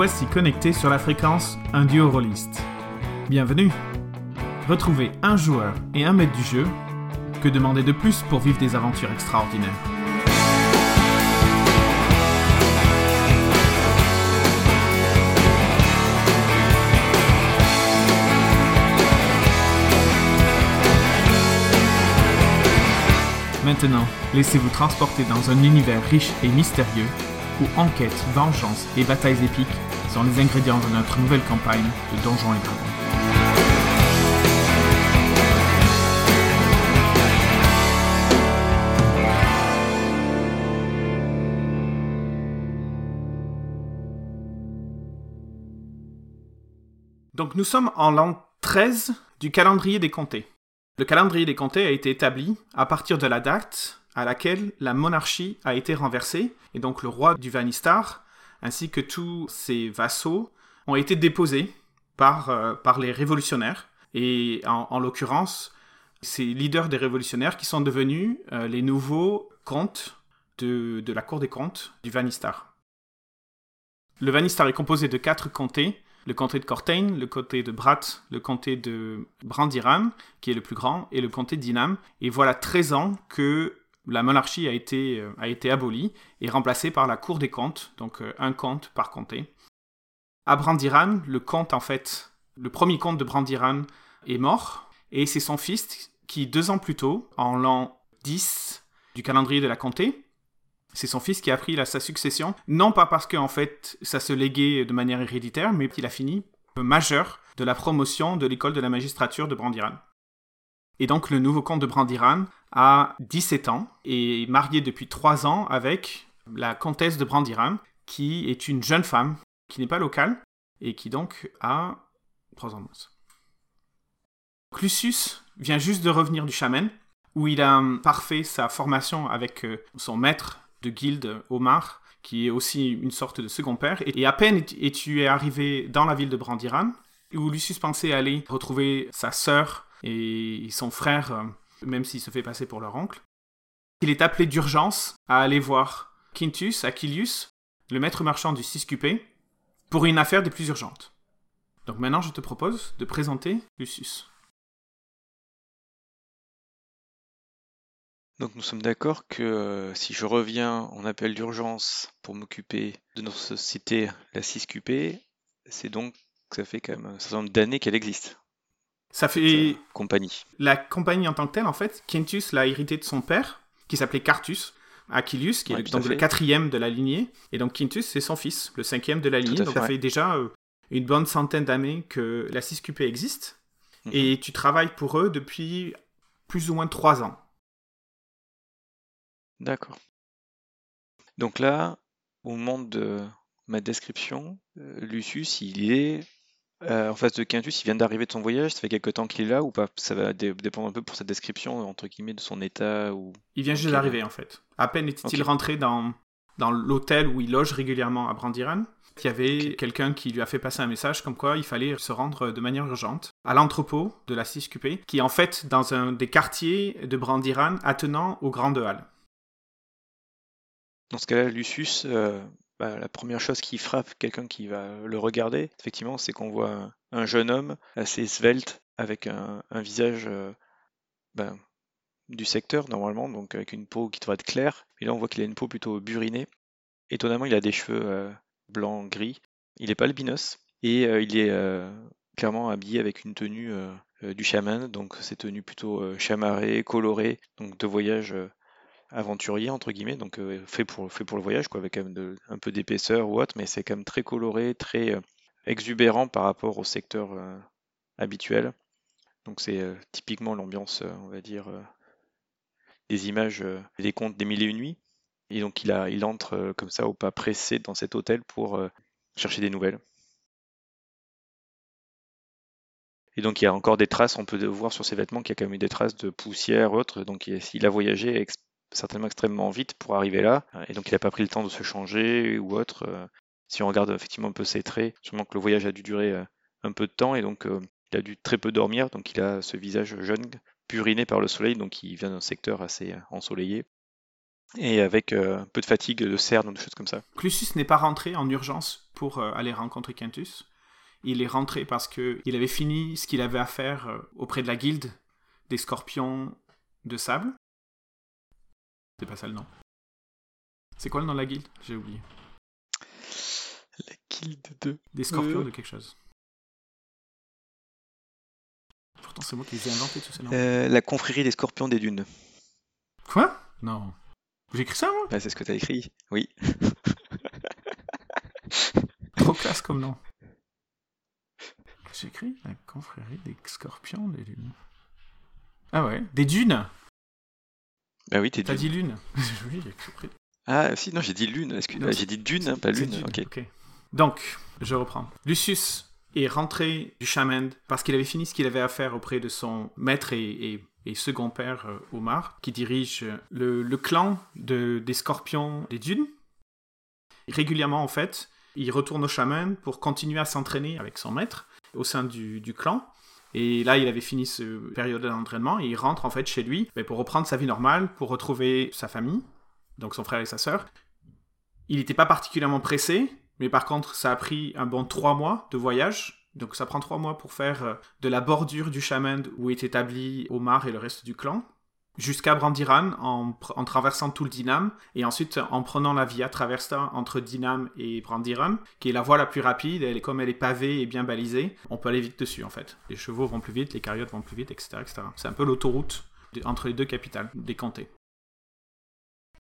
voici connectés sur la fréquence Un duo rôliste. Bienvenue Retrouvez un joueur et un maître du jeu. Que demander de plus pour vivre des aventures extraordinaires? Maintenant, laissez-vous transporter dans un univers riche et mystérieux où enquête, vengeance et batailles épiques sont les ingrédients de notre nouvelle campagne de Donjons et Dragons. Donc nous sommes en l'an 13 du calendrier des comtés. Le calendrier des comtés a été établi à partir de la date à laquelle la monarchie a été renversée, et donc le roi du Vanistar, ainsi que tous ses vassaux, ont été déposés par, euh, par les révolutionnaires, et en, l'occurrence, ces leaders des révolutionnaires qui sont devenus euh, les nouveaux comtes de, la cour des comptes du Vanistar. Le Vanistar est composé de quatre comtés, le comté de Cortain, le comté de Brat, le comté de Brandiran, qui est le plus grand, et le comté d'Inam. Et voilà 13 ans que la monarchie a été, euh, a été abolie et remplacée par la cour des comptes, donc euh, un comte par comté. À Brandiran, le comte, en fait, le premier comte de Brandiran est mort, et c'est son fils qui, deux ans plus tôt, en l'an 10 du calendrier de la comté, c'est son fils qui a pris sa succession, non pas parce qu'en fait ça se léguait de manière héréditaire, mais qu'il a fini majeur de la promotion de l'école de la magistrature de Brandiran. Et donc le nouveau comte de Brandiran a 17 ans et est marié depuis 3 ans avec la comtesse de Brandiran, qui est une jeune femme qui n'est pas locale et qui donc a 3 ans de Lucius vient juste de revenir du Chamen, où il a parfait sa formation avec euh, son maître de guilde Omar, qui est aussi une sorte de second père. Et, à peine et tu arrivé dans la ville de Brandiran, où Lucius pensait aller retrouver sa sœur et son frère, euh, même s'il se fait passer pour leur oncle. Il est appelé d'urgence à aller voir Quintus Aquilius, le maître marchand du Ciscupé, pour une affaire des plus urgentes. Donc maintenant, je te propose de présenter Lucius. Donc nous sommes d'accord que euh, si je reviens en appel d'urgence pour m'occuper de notre société, la CISQP, c'est donc que ça fait quand même un certain nombre d'années qu'elle existe. Ça fait. compagnie. La compagnie en tant que telle, en fait, Quintus l'a hérité de son père, qui s'appelait Cartus, Achillius, qui est donc le quatrième de la lignée. Et donc Quintus, c'est son fils, le cinquième de la lignée. Donc ça fait déjà euh, une bonne centaine d'années que la CISQP existe. Mhm. Et tu travailles pour eux depuis plus ou moins trois ans. D'accord. Donc là, au moment de ma description, euh, Lucius, il est euh, en face de Quintus, il vient d'arriver de son voyage, ça fait quelque temps qu'il est là ou pas? Ça va dépendre un peu pour sa description, entre guillemets, de son état ou... Il vient juste d'arriver en fait. À peine était-il rentré dans, dans l'hôtel où il loge régulièrement à Brandiran, il y avait quelqu'un qui lui a fait passer un message comme quoi il fallait se rendre de manière urgente à l'entrepôt de la CISQP, qui est en fait dans un des quartiers de Brandiran attenant au Grand Halles. Dans ce cas-là, Lucius, euh, bah, la première chose qui frappe quelqu'un qui va le regarder, effectivement, c'est qu'on voit un, jeune homme assez svelte, avec un, visage euh, ben, du secteur normalement, donc avec une peau qui devrait être claire. Et là, on voit qu'il a une peau plutôt burinée. Étonnamment, il a des cheveux euh, blancs gris. Il n'est pas albinos et il est clairement habillé avec une tenue du chaman, donc ces tenues plutôt chamarrées, colorées, donc de voyage aventurier entre guillemets, donc euh, fait, pour, fait pour le voyage, quoi, avec un peu d'épaisseur ou autre, mais c'est quand même très coloré, très euh, exubérant par rapport au secteur euh, habituel. Donc c'est typiquement l'ambiance, on va dire, des images des contes des mille et une nuits. Et donc il, a, il entre comme ça au pas pressé dans cet hôtel pour chercher des nouvelles. Et donc il y a encore des traces, on peut voir sur ses vêtements qu'il y a quand même eu des traces de poussière ou autre. Donc il a voyagé certainement extrêmement vite pour arriver là. Et donc il n'a pas pris le temps de se changer ou autre. Euh, si on regarde effectivement un peu ses traits, sûrement que le voyage a dû durer euh, un peu de temps et donc euh, il a dû très peu dormir. Donc il a ce visage jeune, puriné par le soleil, donc il vient d'un secteur assez ensoleillé. et avec un peu de fatigue, de cerne, des choses comme ça. Clusius n'est pas rentré en urgence pour aller rencontrer Quintus. Il est rentré parce qu'il avait fini ce qu'il avait à faire auprès de la guilde des scorpions de sable. C'est pas ça le nom. C'est quoi le nom de la guilde? J'ai oublié. La guilde de. Des scorpions de quelque chose. Pourtant, c'est moi qui les ai inventés tous ces noms. Euh, la confrérie des scorpions des dunes. Quoi? Non. J'ai écrit ça, moi? Bah, C'est ce que t'as écrit, oui. Trop classe comme nom. J'ai écrit? La confrérie des scorpions des dunes. Ah ouais, des dunes? Bah oui, t'es T'as dit lune Oui, j'ai compris. Ah si, non, j'ai dit lune, excuse J'ai dit dune, pas lune. dune, Ok. Donc, je reprends. Lucius est rentré du Chamend parce qu'il avait fini ce qu'il avait à faire auprès de son maître et, et- et second père euh, Omar, qui dirige le, le clan de, des scorpions des dunes. Régulièrement, en fait, il retourne au Chamend pour continuer à s'entraîner avec son maître au sein du, du clan. Et là, il avait fini ce période d'entraînement et il rentre en fait chez lui mais pour reprendre sa vie normale, pour retrouver sa famille, donc son frère et sa sœur. Il n'était pas particulièrement pressé, mais par contre, ça a pris un bon trois mois de voyage. Donc ça prend trois mois pour faire euh, de la bordure du Chamend où est établi Omar et le reste du clan, jusqu'à Brandiran en, en traversant tout le Dinam, et ensuite en prenant la Via Traversa entre Dinam et Brandiran, qui est la voie la plus rapide, elle comme elle est pavée et bien balisée, on peut aller vite dessus en fait. Les chevaux vont plus vite, les carriotes vont plus vite, etc. etc. C'est un peu l'autoroute entre les deux capitales des comtés.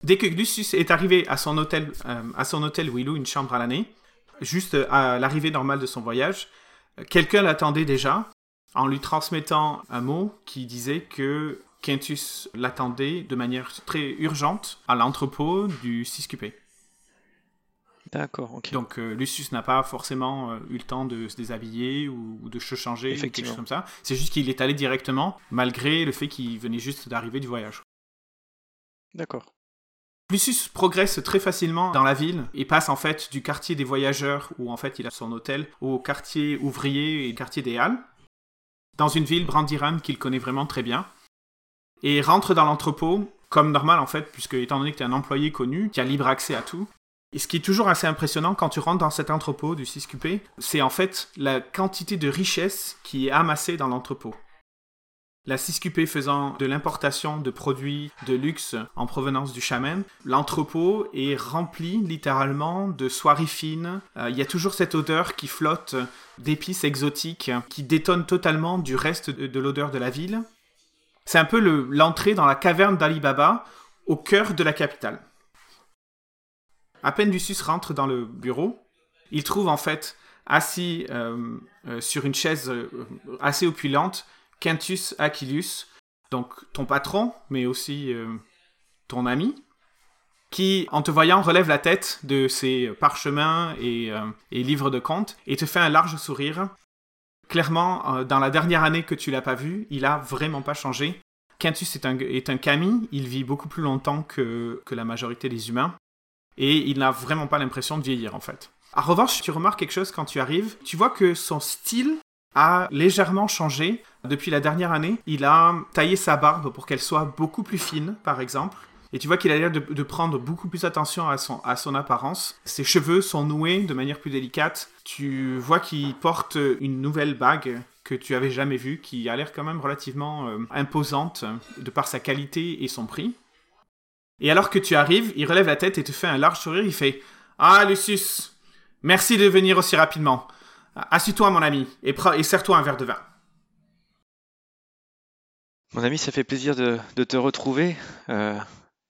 Dès que Lucius est arrivé à son hôtel, euh, à son hôtel où il loue une chambre à l'année, juste à l'arrivée normale de son voyage, quelqu'un l'attendait déjà en lui transmettant un mot qui disait que Quintus l'attendait de manière très urgente à l'entrepôt du 6QP. D'accord, ok. Donc euh, Lucius n'a pas forcément euh, eu le temps de se déshabiller ou, ou de se changer ou quelque chose comme ça. C'est juste qu'il est allé directement, malgré le fait qu'il venait juste d'arriver du voyage. D'accord. Lucius progresse très facilement dans la ville et passe en fait du quartier des voyageurs où en fait il a son hôtel au quartier ouvrier et quartier des Halles dans une ville Brandiran qu'il connaît vraiment très bien et rentre dans l'entrepôt comme normal en fait puisque étant donné que tu es un employé connu qui a libre accès à tout et ce qui est toujours assez impressionnant quand tu rentres dans cet entrepôt du 6QP, c'est en fait la quantité de richesse qui est amassée dans l'entrepôt. La 6QP faisant de l'importation de produits de luxe en provenance du Chaman, l'entrepôt est rempli littéralement de soieries fines. Euh, Il y a toujours cette odeur qui flotte d'épices exotiques qui détonne totalement du reste de, de l'odeur de la ville. C'est un peu le- l'entrée dans la caverne d'Ali Baba au cœur de la capitale. À peine Lucius rentre dans le bureau, il trouve en fait assis euh, euh, sur une chaise euh, assez opulente Quintus Aquilus, donc ton patron, mais aussi ton ami, qui, en te voyant, relève la tête de ses parchemins et, et livres de comptes et te fait un large sourire. Clairement, euh, dans la dernière année que tu l'as pas vu, il a vraiment pas changé. Quintus est un, est il vit beaucoup plus longtemps que, que la majorité des humains, et il n'a vraiment pas l'impression de vieillir en fait. En revanche, tu remarques quelque chose quand tu arrives, tu vois que son style a légèrement changé depuis la dernière année. Il a taillé sa barbe pour qu'elle soit beaucoup plus fine, par exemple. Et tu vois qu'il a l'air de, prendre beaucoup plus attention à son, à son apparence. Ses cheveux sont noués de manière plus délicate. Tu vois qu'il porte une nouvelle bague que tu avais jamais vue, qui a l'air quand même relativement euh, imposante de par sa qualité et son prix. Et alors que tu arrives, il relève la tête et te fait un large sourire. Il fait Ah, Lucius, merci de venir aussi rapidement. Assieds-toi, mon ami, et, et sers-toi un verre de vin. Mon ami, ça fait plaisir de, de te retrouver. euh,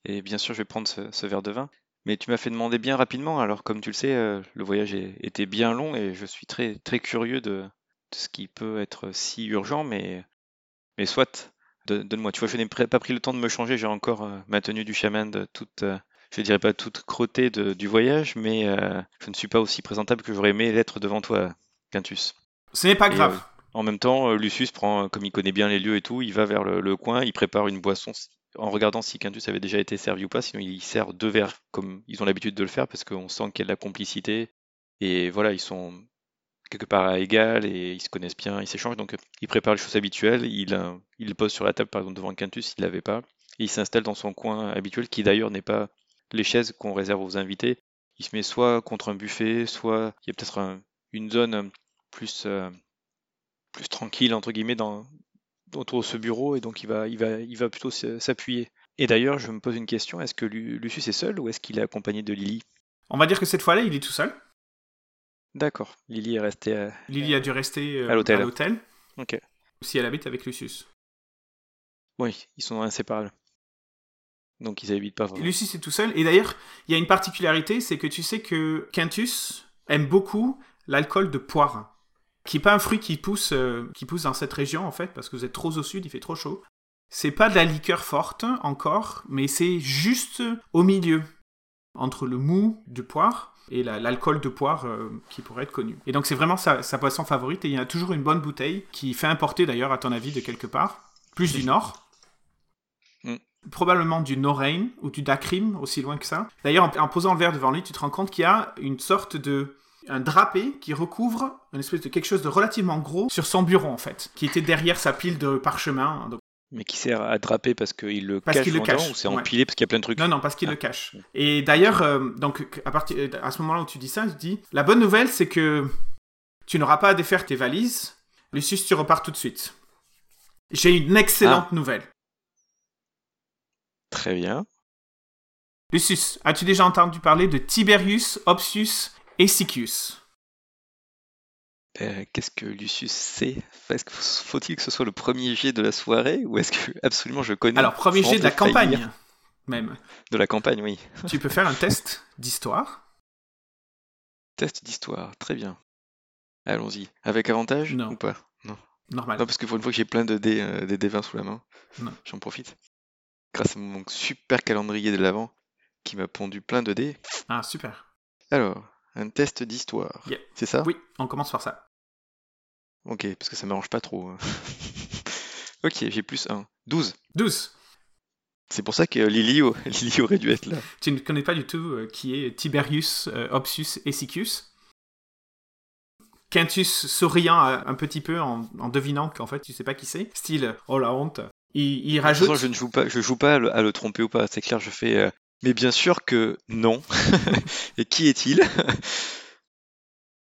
et bien sûr, je vais prendre ce, ce verre de vin. Mais tu m'as fait demander bien rapidement. Alors, comme tu le sais, euh, le voyage était bien long et je suis très, très curieux de, de ce qui peut être si urgent. Mais, mais soit, donne-moi. Tu vois, je n'ai pas pris le temps de me changer. J'ai encore euh, ma tenue du chaman de toute, euh, je dirais pas toute crottée de- du voyage, mais euh, je ne suis pas aussi présentable que j'aurais aimé l'être devant toi, Quintus. Ce n'est pas Et, grave. En même temps, Lucius prend, comme il connaît bien les lieux et tout, il va vers le, le coin, il prépare une boisson en regardant si Quintus avait déjà été servi ou pas, sinon il sert deux verres comme ils ont l'habitude de le faire parce qu'on sent qu'il y a de la complicité. Et voilà, ils sont quelque part à égal et ils se connaissent bien, ils s'échangent. Donc il prépare les choses habituelles, il, euh, il pose sur la table par exemple devant Quintus, il l'avait pas. Il s'installe dans son coin habituel, qui d'ailleurs n'est pas les chaises qu'on réserve aux invités. Il se met soit contre un buffet, soit il y a peut-être une zone plus, euh, plus tranquille, entre guillemets, dans, autour de ce bureau, et donc il va, il va, il va plutôt s'appuyer. Et d'ailleurs, je me pose une question, est-ce que Lucius est seul ou est-ce qu'il est accompagné de Lily? On va dire que cette fois-là, il est tout seul. D'accord, Lily est restée à... Lily a dû rester euh, à l'hôtel. Ok. Si elle habite avec Lucius. Oui, ils sont inséparables. Donc ils habitent pas vraiment. Lucius est tout seul. Et d'ailleurs, il y a une particularité, c'est que tu sais que Quintus aime beaucoup l'alcool de poire qui n'est pas un fruit qui pousse, euh, qui pousse dans cette région en fait, parce que vous êtes trop au sud, il fait trop chaud. C'est pas de la liqueur forte encore, mais c'est juste au milieu, entre le mou du poire et l'alcool de poire euh, qui pourrait être connu. Et donc c'est vraiment sa, sa, boisson favorite, et il y a toujours une bonne bouteille qui fait importer d'ailleurs, à ton avis, de quelque part, plus du nord. Mm. Probablement du Norain ou du Dakrim, aussi loin que ça. D'ailleurs, en posant le verre devant lui, tu te rends compte qu'il y a une sorte de un drapé qui recouvre une espèce de quelque chose de relativement gros sur son bureau en fait, qui était derrière sa pile de parchemin. Mais qui sert à draper parce qu'il le parce cache, le cache. ou c'est empilé parce qu'il y a plein de trucs? Non, non, parce qu'il le ah. cache. Et d'ailleurs, euh, donc à, partir, à ce moment-là où tu dis ça, tu dis la bonne nouvelle, c'est que tu n'auras pas à défaire tes valises. Lucius, tu repars tout de suite. J'ai une excellente ah. nouvelle. Très bien. Lucius, as-tu déjà entendu parler de Tiberius Opsius Essicius. Euh, qu'est-ce que Lucius sait? Faut-il que ce soit le premier jet de la soirée ou est-ce que absolument je connais Alors, premier jet de la campagne, même. De la campagne, oui. tu peux faire un test d'histoire? Test d'histoire, très bien. Allons-y. Avec avantage non. ou pas? Non. Normal. Non, parce que pour une fois que j'ai plein de dés, euh, des D20 sous la main, j'en profite. Grâce à mon super calendrier de l'avant qui m'a pondu plein de dés. Ah, super. Alors, un test d'histoire. C'est ça? Oui, on commence par ça. Ok, parce que ça m'arrange pas trop. Hein. ok, j'ai plus 1. 12. 12. C'est pour ça que Lily, aurait dû être là. Tu ne connais pas du tout euh, qui est Tiberius euh, Opsius Essicus? Quintus souriant un petit peu en, devinant qu'en fait tu sais pas qui c'est. Style, oh la honte. Il, rajoute. je ne joue pas, je joue pas à le, tromper ou pas. C'est clair, je fais. Euh, mais bien sûr que non. Et qui est-il?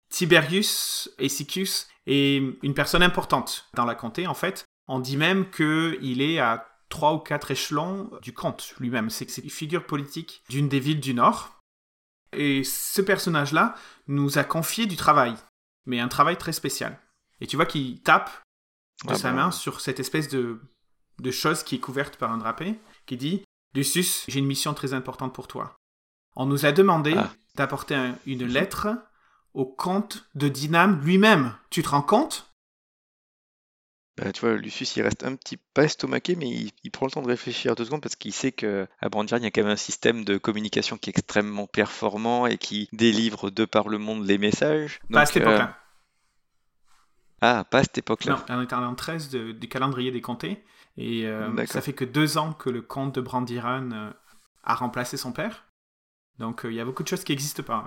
Tiberius Essicus est une personne importante dans la comté, en fait. On dit même qu'il est à trois ou quatre échelons du comte lui-même. C'est une figure politique d'une des villes du Nord. Et ce personnage-là nous a confié du travail, mais un travail très spécial. Et tu vois qu'il tape de ah sa bah. main sur cette espèce de, de chose qui est couverte par un drapé, qui dit Lucius, j'ai une mission très importante pour toi. On nous a demandé ah. d'apporter une lettre au comte de Dinam lui-même. Tu te rends compte? Bah, tu vois, Lucius, il reste un petit pas estomaqué, mais il, prend le temps de réfléchir deux secondes parce qu'il sait qu'à Brandir, il y a quand même un système de communication qui est extrêmement performant et qui délivre de par le monde les messages. pas à cette époque-là. Euh, ah, pas à cette époque-là. Non, on est en 13 du calendrier des comtés. Et euh, ça fait que deux ans que le comte de Brandiran euh, a remplacé son père. Donc euh, il y a beaucoup de choses qui n'existent pas.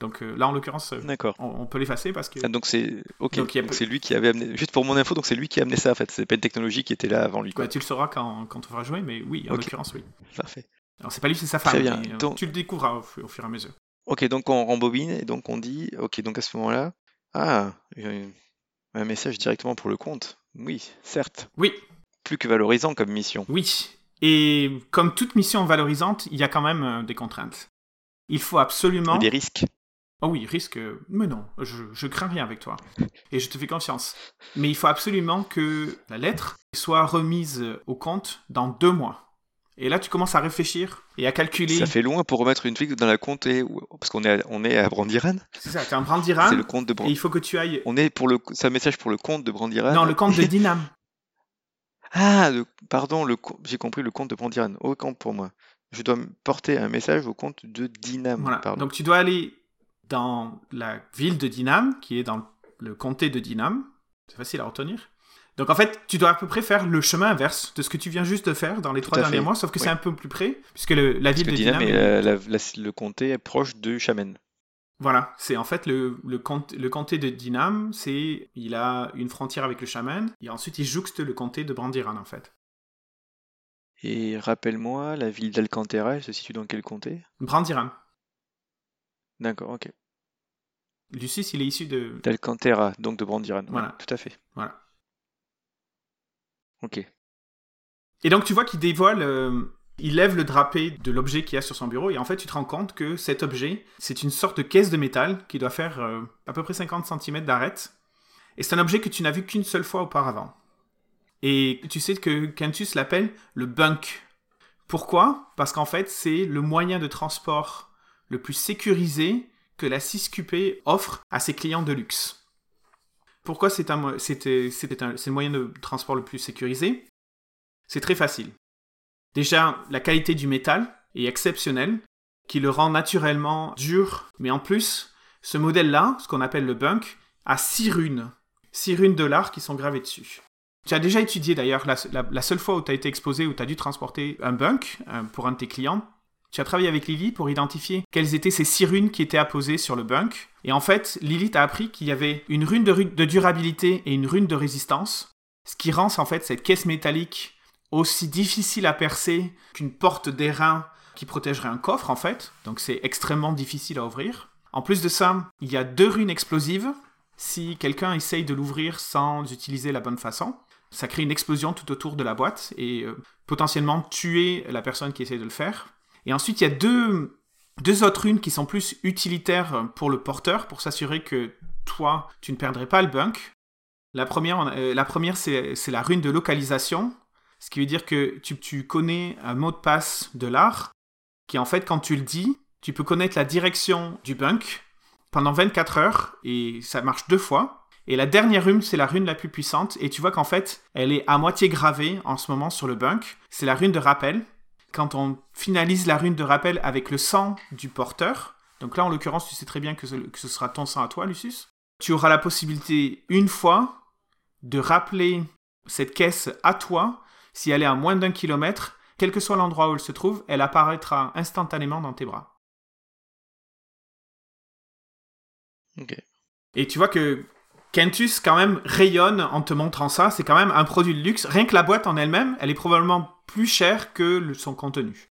Donc là, en l'occurrence, on, peut l'effacer parce que. Ah, donc c'est ok. Donc, c'est lui qui avait amené. Juste pour mon info, donc c'est lui qui a amené ça en fait. C'est pas une technologie qui était là avant lui. tu le sauras quand, quand on va jouer, mais oui, en l'occurrence, oui. Parfait. Alors c'est pas lui, c'est sa femme. bien. tu le découvriras au, fur et à mesure. Ok, donc on rembobine et donc on dit, ok, donc à ce moment-là, ah, un message directement pour le compte. Oui, certes. Oui, plus que valorisant comme mission. Oui. Et comme toute mission valorisante, il y a quand même euh, des contraintes. Il faut absolument... Des risques. Oh oui, risque. Mais non, je, je crains rien avec toi. Et je te fais confiance. Mais il faut absolument que la lettre soit remise au compte dans deux mois. Et là, tu commences à réfléchir et à calculer. Ça fait loin pour remettre une fixe dans la compte parce qu'on est à, on est à Brandiran. C'est ça, t'es un Brandiran. C'est le compte de Brandiran. Et il faut que tu ailles. On est pour le, c'est un message pour le compte de Brandiran. Non, le compte de Dinam. Ah, pardon, j'ai compris le compte de Brandiran. Aucun pour moi. Je dois porter un message au compte de Dinam. Voilà. Donc tu dois aller dans la ville de Dinam, qui est dans le comté de Dinam. C'est facile à retenir. Donc en fait, tu dois à peu près faire le chemin inverse de ce que tu viens juste de faire dans les trois derniers mois, sauf que c'est un peu plus près, puisque la ville de Dinam, est, le comté est proche de Chamen. Voilà, c'est en fait le, le, comté, de Dinam, c'est il a une frontière avec le chaman, et ensuite il jouxte le comté de Brandiran en fait. Et rappelle-moi, la ville d'Alcantara, elle se situe dans quel comté? Brandiram. D'accord, ok. Lucius, il est issu de. D'Alcantara, donc de Brandiran. ouais, Voilà. tout à fait. Voilà. Ok. Et donc tu vois qu'il dévoile, euh, il lève le drapé de l'objet qu'il y a sur son bureau et en fait tu te rends compte que cet objet, c'est une sorte de caisse de métal qui doit faire euh, à peu près 50 cm d'arête. Et c'est un objet que tu n'as vu qu'une seule fois auparavant. Et tu sais que Quintus l'appelle le bunk. Pourquoi? Parce qu'en fait c'est le moyen de transport le plus sécurisé que la 6QP offre à ses clients de luxe. Pourquoi un- c'est le moyen de transport le plus sécurisé? C'est très facile. Déjà, la qualité du métal est exceptionnelle, qui le rend naturellement dur, mais en plus, ce modèle-là, ce qu'on appelle le bunk, a six runes. Six runes de l'art qui sont gravées dessus. Tu as déjà étudié d'ailleurs la, seule fois où tu as été exposé, où tu as dû transporter un bunk euh, pour un de tes clients. Tu as travaillé avec Lily pour identifier quelles étaient ces six runes qui étaient apposées sur le bunk. Et en fait, Lily t'a appris qu'il y avait une rune de, de durabilité et une rune de résistance, ce qui rend en fait cette caisse métallique aussi difficile à percer qu'une porte d'airain qui protégerait un coffre en fait, donc c'est extrêmement difficile à ouvrir. En plus de ça, il y a deux runes explosives. Si quelqu'un essaye de l'ouvrir sans utiliser la bonne façon, ça crée une explosion tout autour de la boîte et euh, potentiellement tuer la personne qui essaye de le faire. Et ensuite, il y a deux, deux autres runes qui sont plus utilitaires pour le porteur, pour s'assurer que toi, tu ne perdrais pas le bunk. La première, euh, la première c'est la rune de localisation, ce qui veut dire que tu, connais un mot de passe de l'art, qui en fait, quand tu le dis, tu peux connaître la direction du bunk pendant 24 heures, et ça marche deux fois. Et la dernière rune, c'est la rune la plus puissante, et tu vois qu'en fait, elle est à moitié gravée en ce moment sur le bunk. C'est la rune de rappel. Quand on finalise la rune de rappel avec le sang du porteur, donc là, en l'occurrence, tu sais très bien que ce sera ton sang à toi, Lucius, tu auras la possibilité, une fois, de rappeler cette caisse à toi si elle est à moins d'un kilomètre, quel que soit l'endroit où elle se trouve, elle apparaîtra instantanément dans tes bras. Et tu vois que Kentus, quand même, rayonne en te montrant ça. C'est quand même un produit de luxe. Rien que la boîte en elle-même, elle est probablement plus chère que son contenu.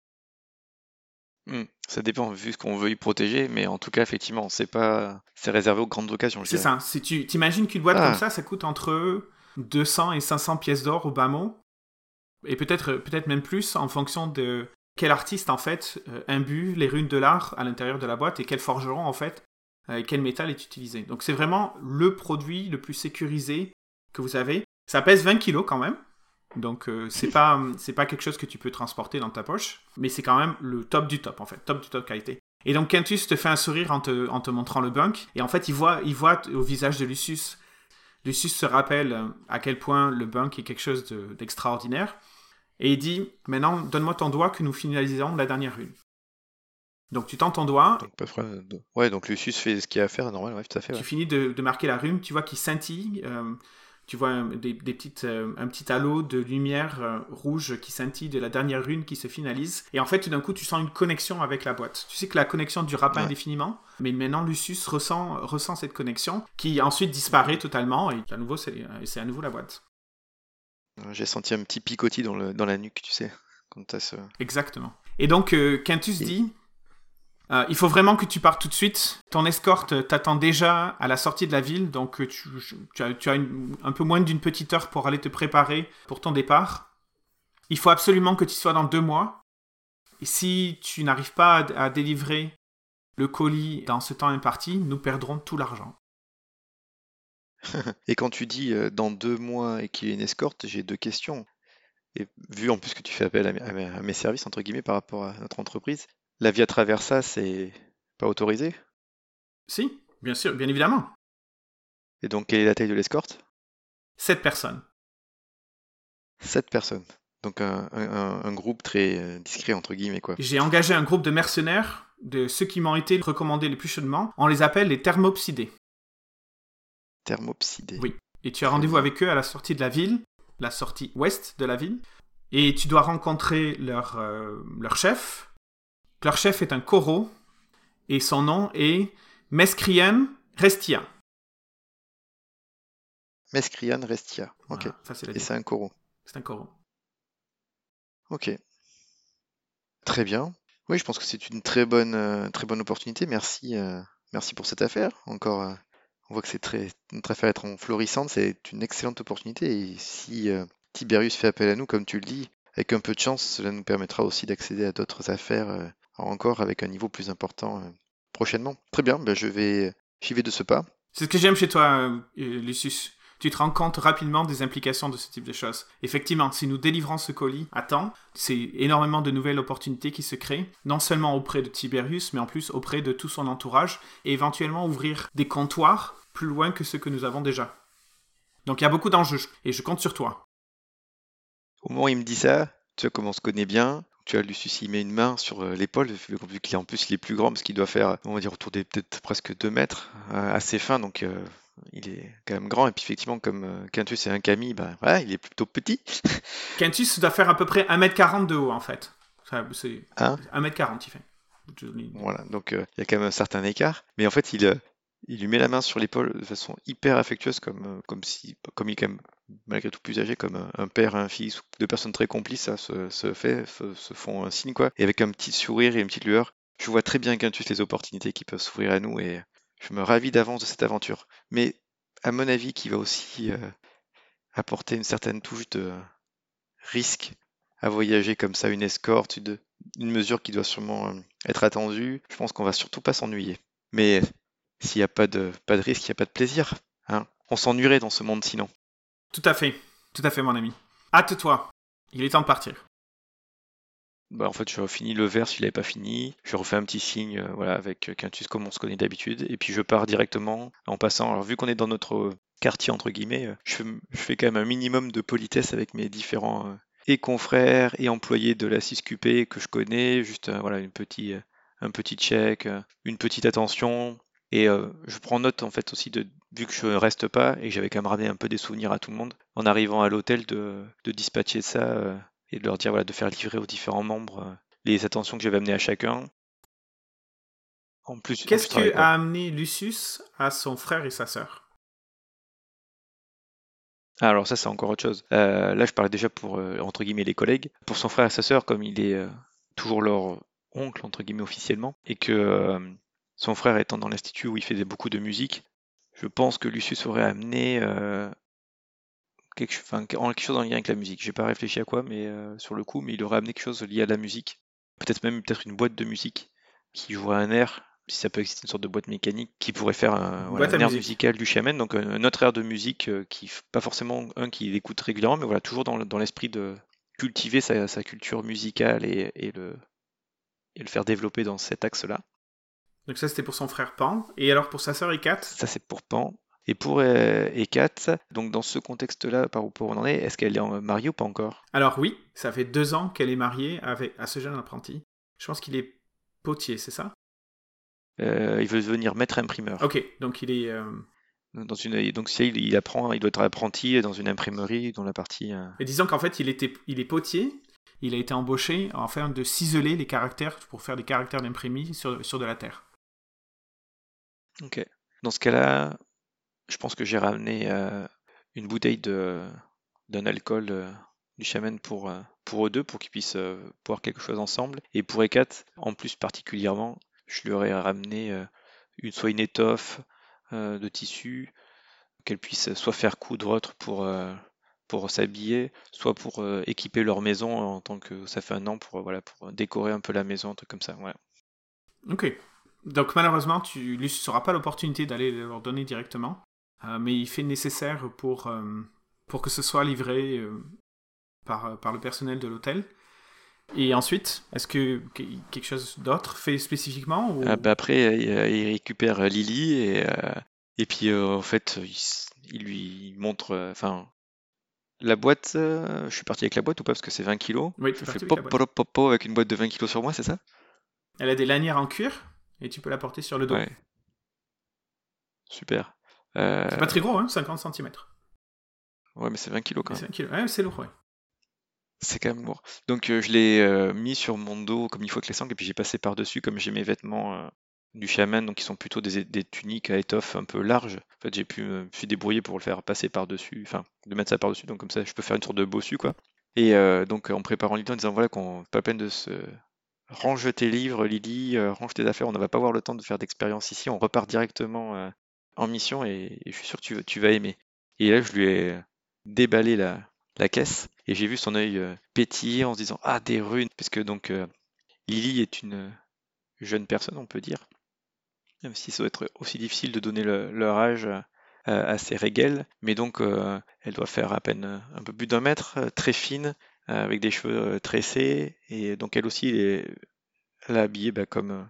Hmm. Ça dépend vu ce qu'on veut y protéger, mais en tout cas, effectivement, c'est pas, c'est réservé aux grandes occasions. C'est ça. Si tu t'imagines qu'une boîte Ah. comme ça, ça coûte entre 200 et 500 pièces d'or au bas mot. Et peut-être peut-être même plus en fonction de quel artiste, en fait, euh, imbue les runes de l'art à l'intérieur de la boîte et quel forgeron, en fait, euh, quel métal est utilisé. Donc c'est vraiment le produit le plus sécurisé que vous avez. Ça pèse 20 kilos quand même. Donc euh, c'est pas c'est pas quelque chose que tu peux transporter dans ta poche, mais c'est quand même le top du top en fait, top du top qualité. Et donc Quintus te fait un sourire en te, en te montrant le bunk, et en fait il voit il voit au visage de Lucius, Lucius se rappelle euh, à quel point le bunk est quelque chose de- d'extraordinaire, et il dit maintenant donne-moi ton doigt que nous finalisons la dernière rune. Donc tu tends ton doigt, Donc, pas Ouais, donc Lucius fait ce qu'il a à faire, normal, ouais, tout à fait. ouais. tu finis de, de marquer la rune, tu vois qu'il scintille, euh, tu vois un, des, des petites, euh, un petit halo de lumière euh, rouge qui scintille de la dernière rune qui se finalise. Et en fait, tout d'un coup, tu sens une connexion avec la boîte. Tu sais que la connexion ne durera pas Ouais. indéfiniment, mais maintenant, Lucius ressent, ressent cette connexion qui ensuite disparaît totalement et à nouveau, c'est à nouveau la boîte. J'ai senti un petit picotis dans, le, dans la nuque, tu sais, quand t'as ce... Exactement. Et donc, euh, Quintus Et- dit euh, Il faut vraiment que tu partes tout de suite. Ton escorte t'attend déjà à la sortie de la ville, donc euh, tu, tu as, tu as une- un peu moins d'une petite heure pour aller te préparer pour ton départ. Il faut absolument que tu sois dans deux mois. Et si tu n'arrives pas à, à délivrer le colis dans ce temps imparti, nous perdrons tout l'argent. Et quand tu dis euh, dans deux mois et qu'il y a une escorte, j'ai deux questions. Et vu en plus que tu fais appel à mes, à mes- à mes services, entre guillemets, par rapport à notre entreprise, la Via Traversa, c'est pas autorisé? Si, bien sûr, bien évidemment. Et donc, quelle est la taille de l'escorte? Sept personnes. Sept personnes. Donc, un, un- un- un groupe très euh, discret, entre guillemets, quoi. J'ai engagé un groupe de mercenaires, de ceux qui m'ont été recommandés les plus chaudement. On les appelle les thermopsidés. Thermopsidé. Oui. Et tu as rendez-vous avec eux à la sortie de la ville, la sortie ouest de la ville. Et tu dois rencontrer leur, euh, leur chef. Leur chef est un Koro. Et son nom est Mescrian Restia. Mescrian Restia. Ok. Voilà, Et c'est un Koro. C'est un Koro. Ok. Très bien. Oui, je pense que c'est une très bonne, euh, très bonne opportunité. Merci, euh, merci pour cette affaire. Encore, on voit que c'est très, est en florissante. C'est une excellente opportunité. Et si euh, Tiberius fait appel à nous, comme tu le dis, avec un peu de chance, cela nous permettra aussi d'accéder à d'autres affaires euh, encore avec un niveau plus important euh, prochainement. Très bien, ben, je vais, j'y vais de ce pas. C'est ce que j'aime chez toi, euh, euh, Lucius. Tu te rends compte rapidement des implications de ce type de choses. Effectivement, si nous délivrons ce colis à temps, c'est énormément de nouvelles opportunités qui se créent, non seulement auprès de Tiberius, mais en plus auprès de tout son entourage, et éventuellement ouvrir des comptoirs plus loin que ceux que nous avons déjà. Donc il y a beaucoup d'enjeux, et je compte sur toi. Au moment où il me dit ça, tu vois comment on se connaît bien. Tu vois, Lucius, il met une main sur euh, l'épaule, vu qu'il est en plus il est plus grand, parce qu'il doit faire, on va dire, autour des peut-être presque 2 mètres, euh, assez fin, donc euh, il est quand même grand. Et puis effectivement, comme euh, Quintus est un Camille, bah, voilà, il est plutôt petit. Quintus doit faire à peu près 1m40 de haut, en fait. C'est Hein? 1m40, il fait. Voilà, donc euh, il y a quand même un certain écart. Mais en fait, il, il lui met la main sur l'épaule de façon hyper affectueuse, comme, euh, comme si, comme il est quand même malgré tout plus âgé, comme un, un père un fils, deux personnes très complices, ça se, fait, se, font un signe, quoi. Et avec un petit sourire et une petite lueur, je vois très bien Quintus les opportunités qui peuvent s'ouvrir à nous et je me ravis d'avance de cette aventure. Mais à mon avis, qui va aussi euh, apporter une certaine touche de risque à voyager comme ça, une escorte, une, une mesure qui doit sûrement euh, être attendue. Je pense qu'on va surtout pas s'ennuyer. Mais s'il n'y a pas de, pas de risque, il n'y a pas de plaisir. Hein. On s'ennuierait dans ce monde sinon. Tout à fait, tout à fait, mon ami. Hâte-toi, il est temps de partir. Bah, en fait, je finis le verre s'il n'avait pas fini. Je refais un petit signe euh, voilà, avec Quintus comme on se connaît d'habitude. Et puis je pars directement en passant. Alors, vu qu'on est dans notre euh, quartier, entre guillemets, euh, je fais, je fais quand même un minimum de politesse avec mes différents euh, et confrères et employés de la 6QP que je connais. Juste euh, voilà, une petit, un petit check, une petite attention. Et euh, je prends note en fait aussi de vu que je reste pas et que j'avais quand même ramené un peu des souvenirs à tout le monde en arrivant à l'hôtel de, de dispatcher ça euh, et de leur dire voilà de faire livrer aux différents membres euh, les attentions que j'avais amenées à chacun. En plus, Qu'est-ce que a amené Lucius à son frère et sa sœur? Ah, alors ça c'est encore autre chose. Là je parlais déjà pour entre guillemets les collègues. Pour son frère et sa sœur, comme il est toujours leur oncle entre guillemets officiellement, et que son frère étant dans l'institut où il faisait beaucoup de musique, je pense que Lucius aurait amené euh, quelque, enfin, chose en lien avec la musique. J'ai pas réfléchi à quoi, mais euh, sur le coup, mais il aurait amené quelque chose lié à la musique. Peut-être même peut-être une boîte de musique qui jouerait un air, si ça peut exister une sorte de boîte mécanique qui pourrait faire un, voilà, air musique. musical du shaman, donc un, un autre air de musique euh, qui, pas forcément un qu'il écoute régulièrement, mais voilà, toujours dans, le- dans l'esprit de cultiver sa, sa culture musicale et, et le, et le faire développer dans cet axe-là. Donc ça, c'était pour son frère Pan. Et alors pour sa sœur Ekat Ça, c'est pour Pan. Et pour euh, Ekat, donc dans ce contexte-là, par où on en est, est-ce qu'elle est mariée ou pas encore? Alors oui, ça fait deux ans qu'elle est mariée avec, à ce jeune apprenti. Je pense qu'il est potier, c'est ça? Euh, Il veut devenir maître imprimeur. Ok, donc il est... euh, Dans une, donc si il, il apprend, il doit être apprenti dans une imprimerie dans la partie. euh, Et disons qu'en fait, il, était, il est potier. Il a été embauché afin de ciseler les caractères pour faire des caractères d'imprimé sur, sur de la terre. Ok. Dans ce cas-là, je pense que j'ai ramené euh, une bouteille d'un alcool euh, du chaman pour euh, pour eux deux, pour qu'ils puissent boire quelque chose ensemble. Et pour Ekat, en plus particulièrement, je lui aurais ramené une soit une étoffe de tissu qu'elle puisse soit faire coudre autre pour pour s'habiller, soit pour équiper leur maison en tant que ça fait un an pour voilà pour décorer un peu la maison, un truc comme ça. Ouais. Ok. Donc malheureusement, tu lui n'auras pas l'opportunité d'aller leur donner directement. Euh, mais il fait nécessaire pour, euh, pour que ce soit livré euh, par, par le personnel de l'hôtel. Et ensuite, est-ce que que- quelque chose d'autre fait spécifiquement ou... Ah, bah, après, il, récupère Lily et, et puis en fait, il, lui montre. Enfin, la boîte, je suis parti avec la boîte ou pas? Parce que c'est 20 kilos. Oui, Je fais pop, pop, pop avec une boîte de 20 kilos sur moi, c'est ça? Elle a des lanières en cuir et tu peux la porter sur le dos. Ouais. Super. Euh, C'est pas très gros, hein, 50 cm. ouais, mais c'est 20 kilos quand même. Ouais, c'est lourd, ouais. C'est quand même lourd. Donc euh, je l'ai euh, mis sur mon dos comme il faut avec les sangles et puis j'ai passé par-dessus comme j'ai mes vêtements du chaman, donc qui sont plutôt des, des tuniques à étoffe un peu larges. En fait, j'ai pu me suis débrouillé pour le faire passer par-dessus, enfin, de mettre ça par-dessus, donc comme ça je peux faire une sorte de bossu quoi. Et euh, donc en préparant Lily en disant voilà qu'on pas peine de se range tes livres, Lily, euh, range tes affaires, on ne va pas avoir le temps de faire d'expérience ici, on repart directement euh, en mission et, je suis sûr que tu, vas aimer. Et là je lui ai déballé la, caisse et j'ai vu son œil pétiller en se disant ah des runes, puisque donc Lily est une jeune personne on peut dire, même si ça doit être aussi difficile de donner leur âge à ses régales, mais donc elle doit faire à peine un peu plus d'un mètre, très fine, avec des cheveux tressés, et donc elle aussi elle est, habillée bah, comme,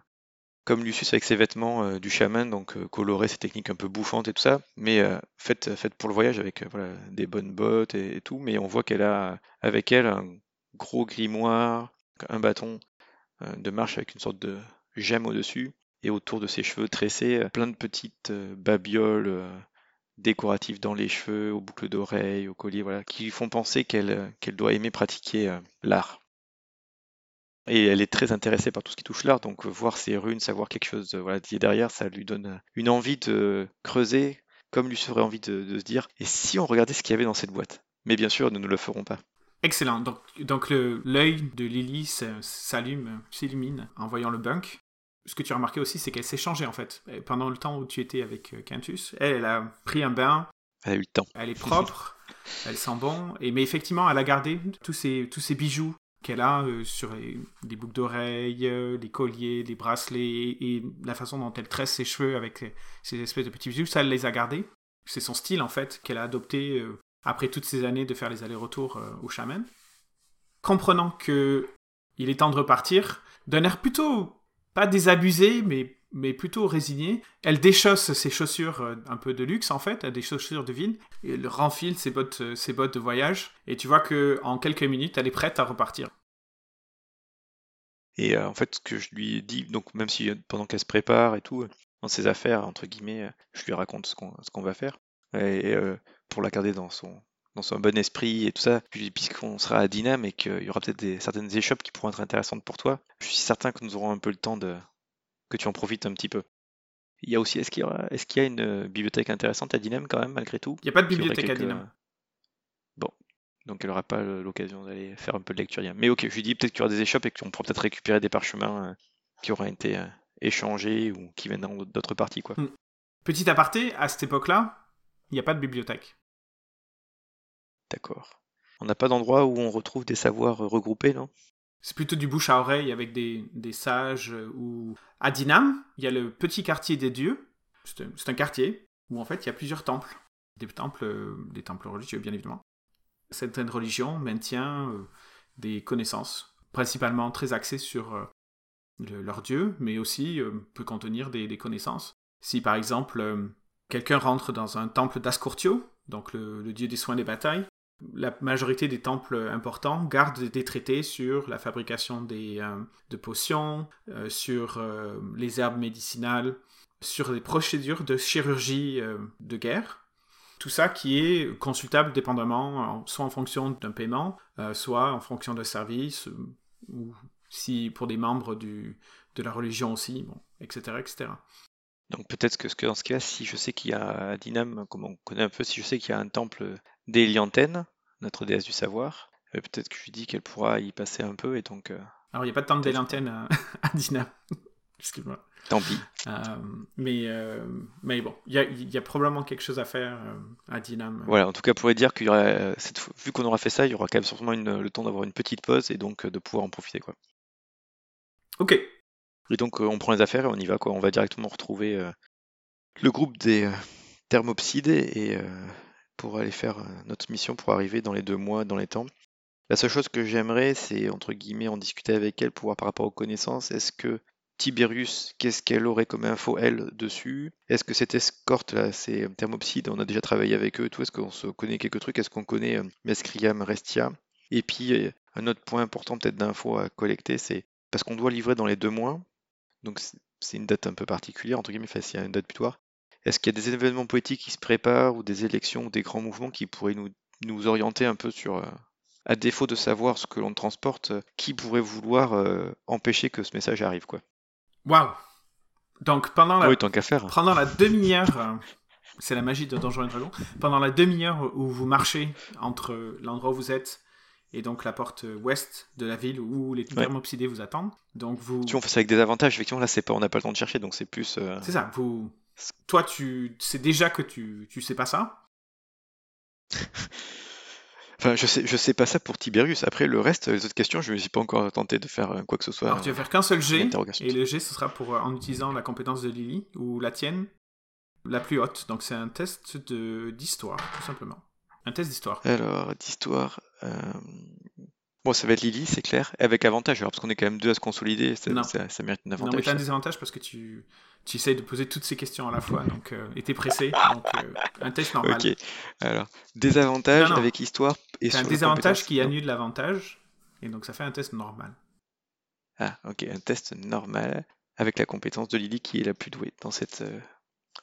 comme Lucius avec ses vêtements du chaman, donc coloré, ses techniques un peu bouffantes et tout ça, mais faites, pour le voyage avec des bonnes bottes et, tout, mais on voit qu'elle a avec elle un gros grimoire, un bâton de marche avec une sorte de gemme au-dessus, et autour de ses cheveux tressés, plein de petites babioles décoratives dans les cheveux, aux boucles d'oreilles, aux colliers, voilà, qui font penser qu'elle euh, doit aimer pratiquer euh, l'art. Et elle est très intéressée par tout ce qui touche l'art, donc euh, voir ces runes, savoir quelque chose voilà, est derrière, ça lui donne une envie de creuser, comme lui serait envie de, se dire, et si on regardait ce qu'il y avait dans cette boîte? Mais bien sûr, nous ne le ferons pas. Excellent. Donc, donc l'œil de Lily s'allume, s'illumine en voyant le bunk ce que tu as remarqué aussi, c'est qu'elle s'est changée en fait. Pendant le temps où tu étais avec euh, Quintus, elle, elle a pris un bain. Elle a eu le temps. Elle est propre, elle sent bon. Et, mais effectivement, elle a gardé tous ces, tous ces bijoux qu'elle a euh, sur les, des boucles d'oreilles, euh, les colliers, les bracelets et, la façon dont elle tresse ses cheveux avec ces espèces de petits bijoux, ça elle les a gardés. C'est son style en fait qu'elle a adopté après toutes ces années de faire les allers-retours au chaman. Comprenant que il est temps de repartir, d'un air plutôt pas désabusée, mais, plutôt résignée. Elle déchausse ses chaussures euh, un peu de luxe, en fait, des chaussures de ville. Elle renfile ses bottes, euh, ses bottes de voyage. Et tu vois que en quelques minutes, elle est prête à repartir. Et euh, en fait, ce que je lui dis, donc même si pendant qu'elle se prépare et tout, dans ses affaires, entre guillemets, je lui raconte ce qu'on va faire. Et pour la garder dans son, bon esprit et tout ça. Puis puisqu'on sera à Dinam et qu'il y aura peut-être certaines échoppes qui pourront être intéressantes pour toi, je suis certain que nous aurons un peu le temps de que tu en profites un petit peu. Il y a aussi, est-ce qu'il y, aura, est-ce qu'il y a une euh, bibliothèque intéressante à Dinam quand même malgré tout? Il n'y a pas de bibliothèque à Dinam. Bon, donc elle n'aura pas l'occasion d'aller faire un peu de lecture. Mais ok, je lui dis peut-être qu'il y aura des échoppes et qu'on pourra peut-être récupérer des parchemins euh, qui auront été euh, échangés ou qui viendront d'autres parties. Quoi. Hmm. Petit aparté, à cette époque-là, il n'y a pas de bibliothèque. D'accord. On n'a pas d'endroit où on retrouve des savoirs euh, regroupés, non? C'est plutôt du bouche à oreille avec des, sages euh, ou... À Dinam, il y a le petit quartier des dieux. C'est un, quartier où en fait il y a plusieurs temples. Des temples, euh, des temples religieux, bien évidemment. Certaines religions maintiennent des connaissances, principalement très axées sur leur dieu, mais aussi peut contenir des, connaissances. Si par exemple quelqu'un rentre dans un temple d'Ascortio, donc le, dieu des soins des batailles, la majorité des temples importants gardent des traités sur la fabrication des, euh, de potions, euh, sur euh, les herbes médicinales, sur les procédures de chirurgie de guerre. Tout ça qui est consultable dépendamment, soit en fonction d'un paiement, soit en fonction d'un service, ou si pour des membres du, de la religion aussi, bon, etc., etc. Donc peut-être que, dans ce cas, si je sais qu'il y a Dinam, comme on connaît un peu, si je sais qu'il y a un temple d'Eliantène, notre déesse du savoir. Euh, peut-être que je lui dis qu'elle pourra y passer un peu et donc. Euh, Alors il n'y a pas de temple d'Eliantène à, à Dinam. Excuse-moi. Tant pis. Euh, mais, mais bon, il y, a, probablement quelque chose à faire à Dinam. Voilà, en tout cas, on pourrait dire qu'il y cette, vu qu'on aura fait ça, il y aura quand même sûrement le temps d'avoir une petite pause et donc de pouvoir en profiter. quoi. Ok. Et donc, on prend les affaires et on y va. quoi. On va directement retrouver le groupe des thermopsides et pour aller faire euh, notre mission pour arriver dans les deux mois, dans les temps. La seule chose que j'aimerais, c'est entre guillemets en discuter avec elle pour voir par rapport aux connaissances. Est-ce que Tiberius, qu'est-ce qu'elle aurait comme info elle dessus? Est-ce que cette escorte là, c'est Thermopside On a déjà travaillé avec eux, tout? Est-ce qu'on se connaît quelques trucs? Est-ce qu'on connaît euh, Mescriam, Restia? Et puis euh, un autre point important peut-être d'infos à collecter, c'est parce qu'on doit livrer dans les deux mois. Donc c'est une date un peu particulière entre guillemets, enfin c'est une date butoir. Est-ce qu'il y a des événements politiques qui se préparent ou des élections ou des grands mouvements qui pourraient nous, nous orienter un peu sur, euh, à défaut de savoir ce que l'on transporte, euh, qui pourrait vouloir euh, empêcher que ce message arrive quoi? Waouh Donc pendant la, oui, tant faire. Pendant la demi-heure, c'est la magie de Donjons et Dragons, pendant la demi-heure où vous marchez entre l'endroit où vous êtes et donc la porte ouest de la ville où les thermopsidés vous attendent. Donc vous. Tu on fait ça avec des avantages. Effectivement, là, c'est pas, on n'a pas le temps de chercher, donc c'est plus. euh, C'est ça. Vous. Toi, tu sais déjà que tu tu sais pas ça? Enfin, je sais, je sais pas ça pour Tiberius. Après, le reste, les autres questions, je ne suis pas encore tenté de faire euh, quoi que ce soit. Alors tu vas faire qu'un seul interrogation. et le jet ce sera pour euh, en utilisant la compétence de Lily ou la tienne la plus haute. Donc c'est un test d'histoire tout simplement. Un test d'histoire. Alors, d'histoire. euh, Bon, ça va être Lily, c'est clair. Avec avantage, alors, parce qu'on est quand même deux à se consolider, ça, Non. ça- ça mérite un Non mais avantage. t'as un désavantage parce que tu tu essayes de poser toutes ces questions à la fois donc euh, et t'es pressé donc euh, un test normal. Ok. Alors, désavantage Non, non. avec histoire et un sur la désavantage qui annule l'avantage et donc ça fait un test normal. Ah, ok, un test normal avec la compétence de Lily qui est la plus douée dans cette. euh,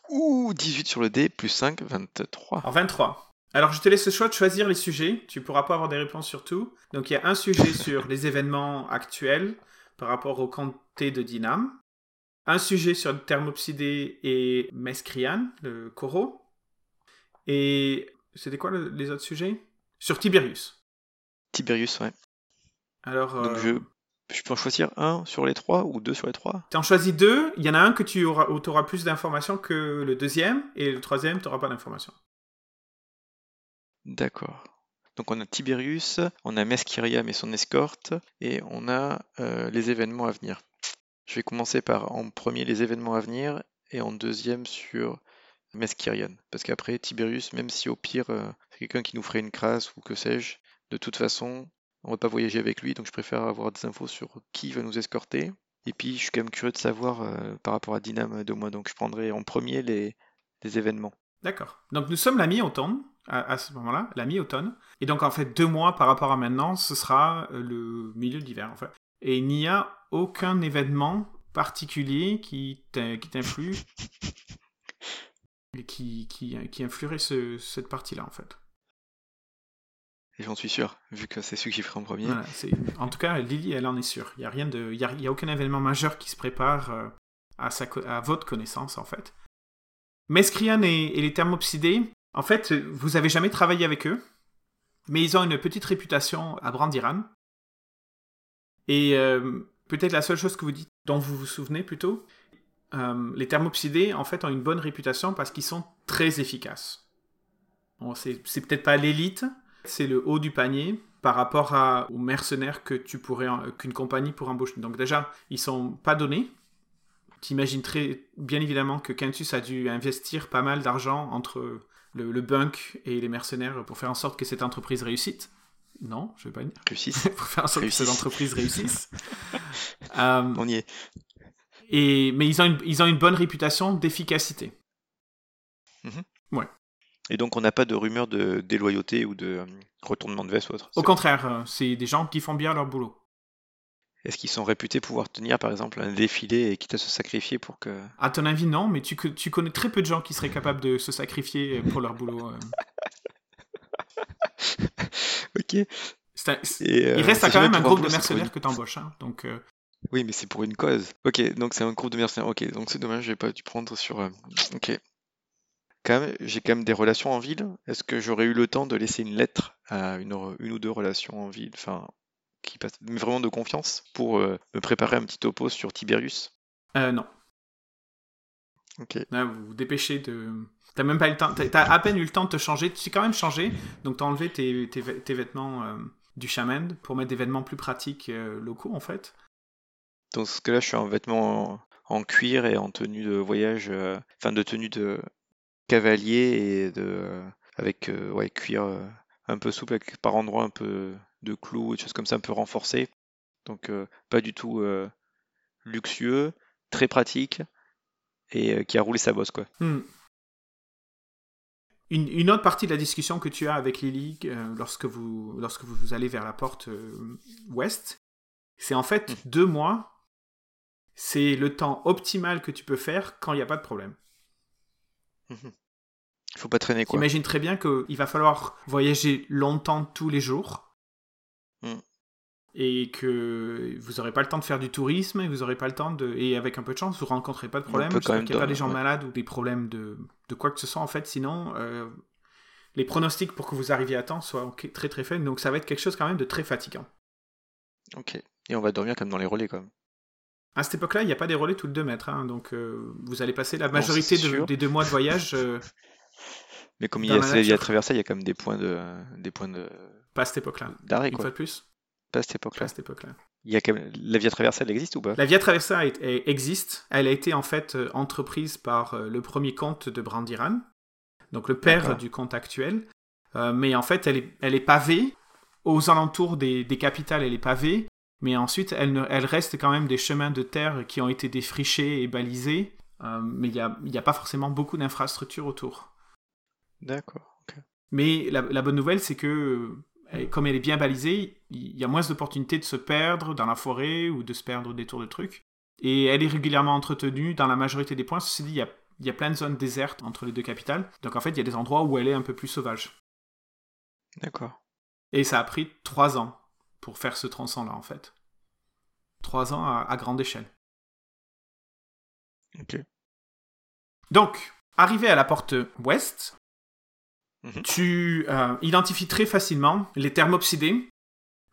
Ouh, 18 sur le dé, plus 5, 23. Alors 23. Alors je te laisse le choix de choisir les sujets. Tu pourras pas avoir des réponses sur tout. Donc il y a un sujet sur les événements actuels par rapport au comté de Dinam. Un sujet sur le Thermopsidé et Mescrian, le Coro. Et c'était quoi le- les autres sujets? Sur Tiberius. Tiberius, ouais. Alors Donc euh, je, je peux en choisir un sur les trois ou deux sur les trois? tu en choisis deux. Il y en a un que tu auras, où tu auras plus d'informations que le deuxième. Et le troisième, tu n'auras pas d'informations. D'accord. Donc on a Tiberius, on a Meskyriam et son escorte, et on a euh, les événements à venir. Je vais commencer par en premier les événements à venir, et en deuxième sur Meskyrian. Parce qu'après, Tiberius, même si au pire euh, c'est quelqu'un qui nous ferait une crasse ou que sais-je, de toute façon, on va pas voyager avec lui, donc je préfère avoir des infos sur qui va nous escorter. Et puis je suis quand même curieux de savoir euh, par rapport à Dynam de moi, donc je prendrai en premier les, les événements. D'accord. Donc nous sommes la mi-automne, à, à ce moment-là, la mi-automne. Et donc en fait, deux mois par rapport à maintenant, ce sera euh, le milieu d'hiver, en fait. Et il n'y a aucun événement particulier qui t'in- qui t'influe qui, qui, qui influerait ce- cette partie-là, en fait. Et j'en suis sûr, vu que c'est celui que j'ai fait en premier. Voilà, en tout cas, Lily, elle en est sûre. Il n'y a, rien de... y a, il y a aucun événement majeur qui se prépare euh, à, sa co- à votre connaissance, en fait. Mescrian et, et les Thermopsidés, en fait, vous avez jamais travaillé avec eux, mais ils ont une petite réputation à Brandiran. Et euh, peut-être la seule chose que vous dites, dont vous vous souvenez plutôt, euh, les Thermopsidés, en fait, ont une bonne réputation parce qu'ils sont très efficaces. Bon, c'est c'est peut-être pas l'élite, c'est le haut du panier par rapport aux mercenaires que tu pourrais qu'une compagnie pourrait embaucher. Donc déjà, ils sont pas donnés. T'imagines très bien évidemment que Quintus a dû investir pas mal d'argent entre le, le bunk et les mercenaires pour faire en sorte que cette entreprise réussite. Non, je vais pas dire. Réussissent. pour faire en sorte que Réussisse. cette entreprise réussisse. Euh, On y est. et, mais ils ont, une, ils ont une bonne réputation d'efficacité. Et donc on n'a pas de rumeur de déloyauté ou de euh, retournement de veste ou autre. Au contraire, euh, c'est des gens qui font bien leur boulot. Est-ce qu'ils sont réputés pouvoir tenir par exemple un défilé et quitte à se sacrifier pour que... À ton avis, non, mais tu, co- tu connais très peu de gens qui seraient capables de se sacrifier pour leur boulot. euh. Ok. Un- euh, il reste quand même un groupe de une- mercenaires que t'embauches. Hein, donc, euh, Oui, mais c'est pour une cause. Ok, donc c'est un groupe de mercenaires. Ok, donc c'est dommage, j'ai pas dû prendre sur... euh, Ok. Quand même, j'ai quand même des relations en ville. Est-ce que j'aurais eu le temps de laisser une lettre à une, une ou deux relations en ville, enfin, qui mais vraiment de confiance, pour euh, me préparer un petit topo sur Tiberius? Euh, non. Ok. Là, vous vous dépêchez de. T'as même pas eu le temps. T'as à peine eu le temps de te changer. Tu t'es quand même changé. Donc t'as enlevé tes, tes, tes vêtements euh, du shaman pour mettre des vêtements plus pratiques euh, locaux en fait. Donc ce que là, je suis en vêtements en, en cuir et en tenue de voyage, euh, enfin de tenue de cavalier et de avec euh, ouais cuir un peu souple, avec par endroits un peu de clous et des choses comme ça, un peu renforcé. Donc euh, pas du tout euh, luxueux, très pratique et euh, qui a roulé sa bosse quoi. Hmm. Une, une autre partie de la discussion que tu as avec Lily lorsque, vous, lorsque vous allez vers la porte ouest, c'est en fait Mhm. deux mois. C'est le temps optimal que tu peux faire quand il n'y a pas de problème. Il faut pas traîner quoi. T'imagines très bien qu'il va falloir voyager longtemps tous les jours. Mm. Et que vous n'aurez pas le temps de faire du tourisme, et vous n'aurez pas le temps de. Et avec un peu de chance, vous rencontrez pas de problème. même qu'il n'y a pas des gens ouais. malades ou des problèmes de, de quoi que ce soit, en fait. Sinon, euh, les pronostics pour que vous arriviez à temps soient très très faibles, donc ça va être quelque chose quand même de très fatigant. Ok. Et on va dormir comme dans les relais quand même. À cette époque-là, il n'y a pas des relais toutes deux mètres, hein, donc euh, vous allez passer la majorité des deux mois de voyage. Euh, Mais comme il y a traversée, il y a quand même des points de, des points de. Pas à cette époque-là. D'arrêt Une fois de plus. Pas à cette époque-là. Pas à cette époque-là. Il y a quand même... La via traversée, elle existe ou pas? La via traversée existe. Elle a été en fait euh, entreprise par le premier comte de Brandiran, donc le père du comte actuel. mais en fait, elle est, elle est pavée. Aux alentours des, des capitales, elle est pavée mais ensuite, elle, reste quand même des chemins de terre qui ont été défrichés et balisés, euh, mais il n'y a, pas forcément beaucoup d'infrastructures autour. D'accord. Mais la, bonne nouvelle, c'est que comme elle est bien balisée, il y a moins d'opportunités de se perdre dans la forêt ou de se perdre des tours de trucs. Et elle est régulièrement entretenue dans la majorité des points. Ceci dit, il y a, il y a plein de zones désertes entre les deux capitales. Donc en fait, il y a des endroits où elle est un peu plus sauvage. D'accord. Et ça a pris trois ans pour faire ce tronçon-là, en fait. Trois ans à, grande échelle. Ok. Donc, arrivé à la porte ouest, mhm. tu euh, identifies très facilement les thermopsidés.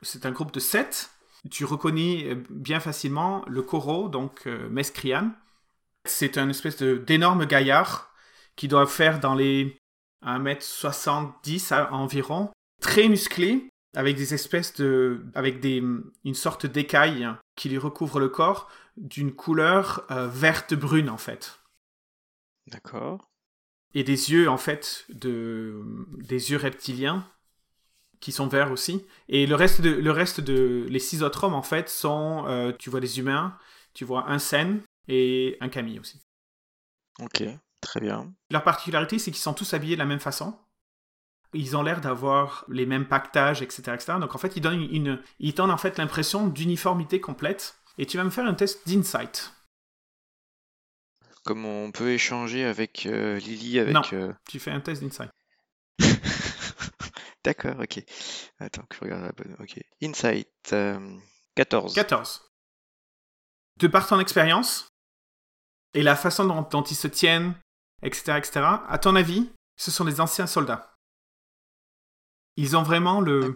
C'est un groupe de sept. Tu reconnais euh, bien facilement le Koro, donc euh, Mescrian. C'est un espèce d'énorme gaillard qui doit faire dans les 1m70 environ, très musclé, avec des espèces de, avec des, une sorte d'écaille qui lui recouvre le corps d'une couleur euh, verte brune en fait. D'accord. Et des yeux en fait de, des yeux reptiliens qui sont verts aussi. Et le reste de, le reste de, les six autres hommes en fait sont, euh, tu vois des humains, tu vois un Sen et un Camille aussi. Ok, très bien. Leur particularité c'est qu'ils sont tous habillés de la même façon ils ont l'air d'avoir les mêmes pactages, etc., etc. Donc en fait, ils donnent, une, ils en fait l'impression d'uniformité complète. Et tu vas me faire un test d'insight. Comme on peut échanger avec euh, Lily avec. Non, euh, tu fais un test d'insight. D'accord, ok. Attends que je regarde la bonne. Ok. Insight 14. 14. De par ton expérience et la façon dont, dont ils se tiennent, etc., etc., à ton avis, ce sont des anciens soldats. Ils ont vraiment le,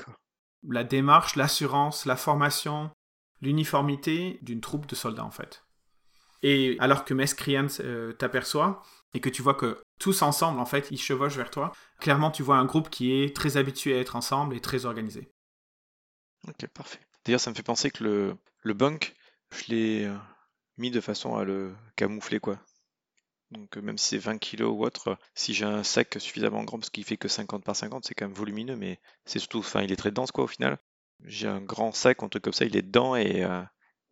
la démarche, l'assurance, la formation, l'uniformité d'une troupe de soldats en fait. Et alors que Mescrian euh, t'aperçoit et que tu vois que tous ensemble en fait ils chevauchent vers toi, clairement tu vois un groupe qui est très habitué à être ensemble et très organisé. Ok, parfait. D'ailleurs, ça me fait penser que le, le bunk, je l'ai euh, mis de façon à le camoufler quoi. Donc euh, même si c'est 20 kg ou autre, si j'ai un sac suffisamment grand, parce qu'il fait que 50 par 50, c'est quand même volumineux, mais c'est surtout, enfin il est très dense quoi au final. J'ai un grand sac, un truc comme ça, il est dedans et euh,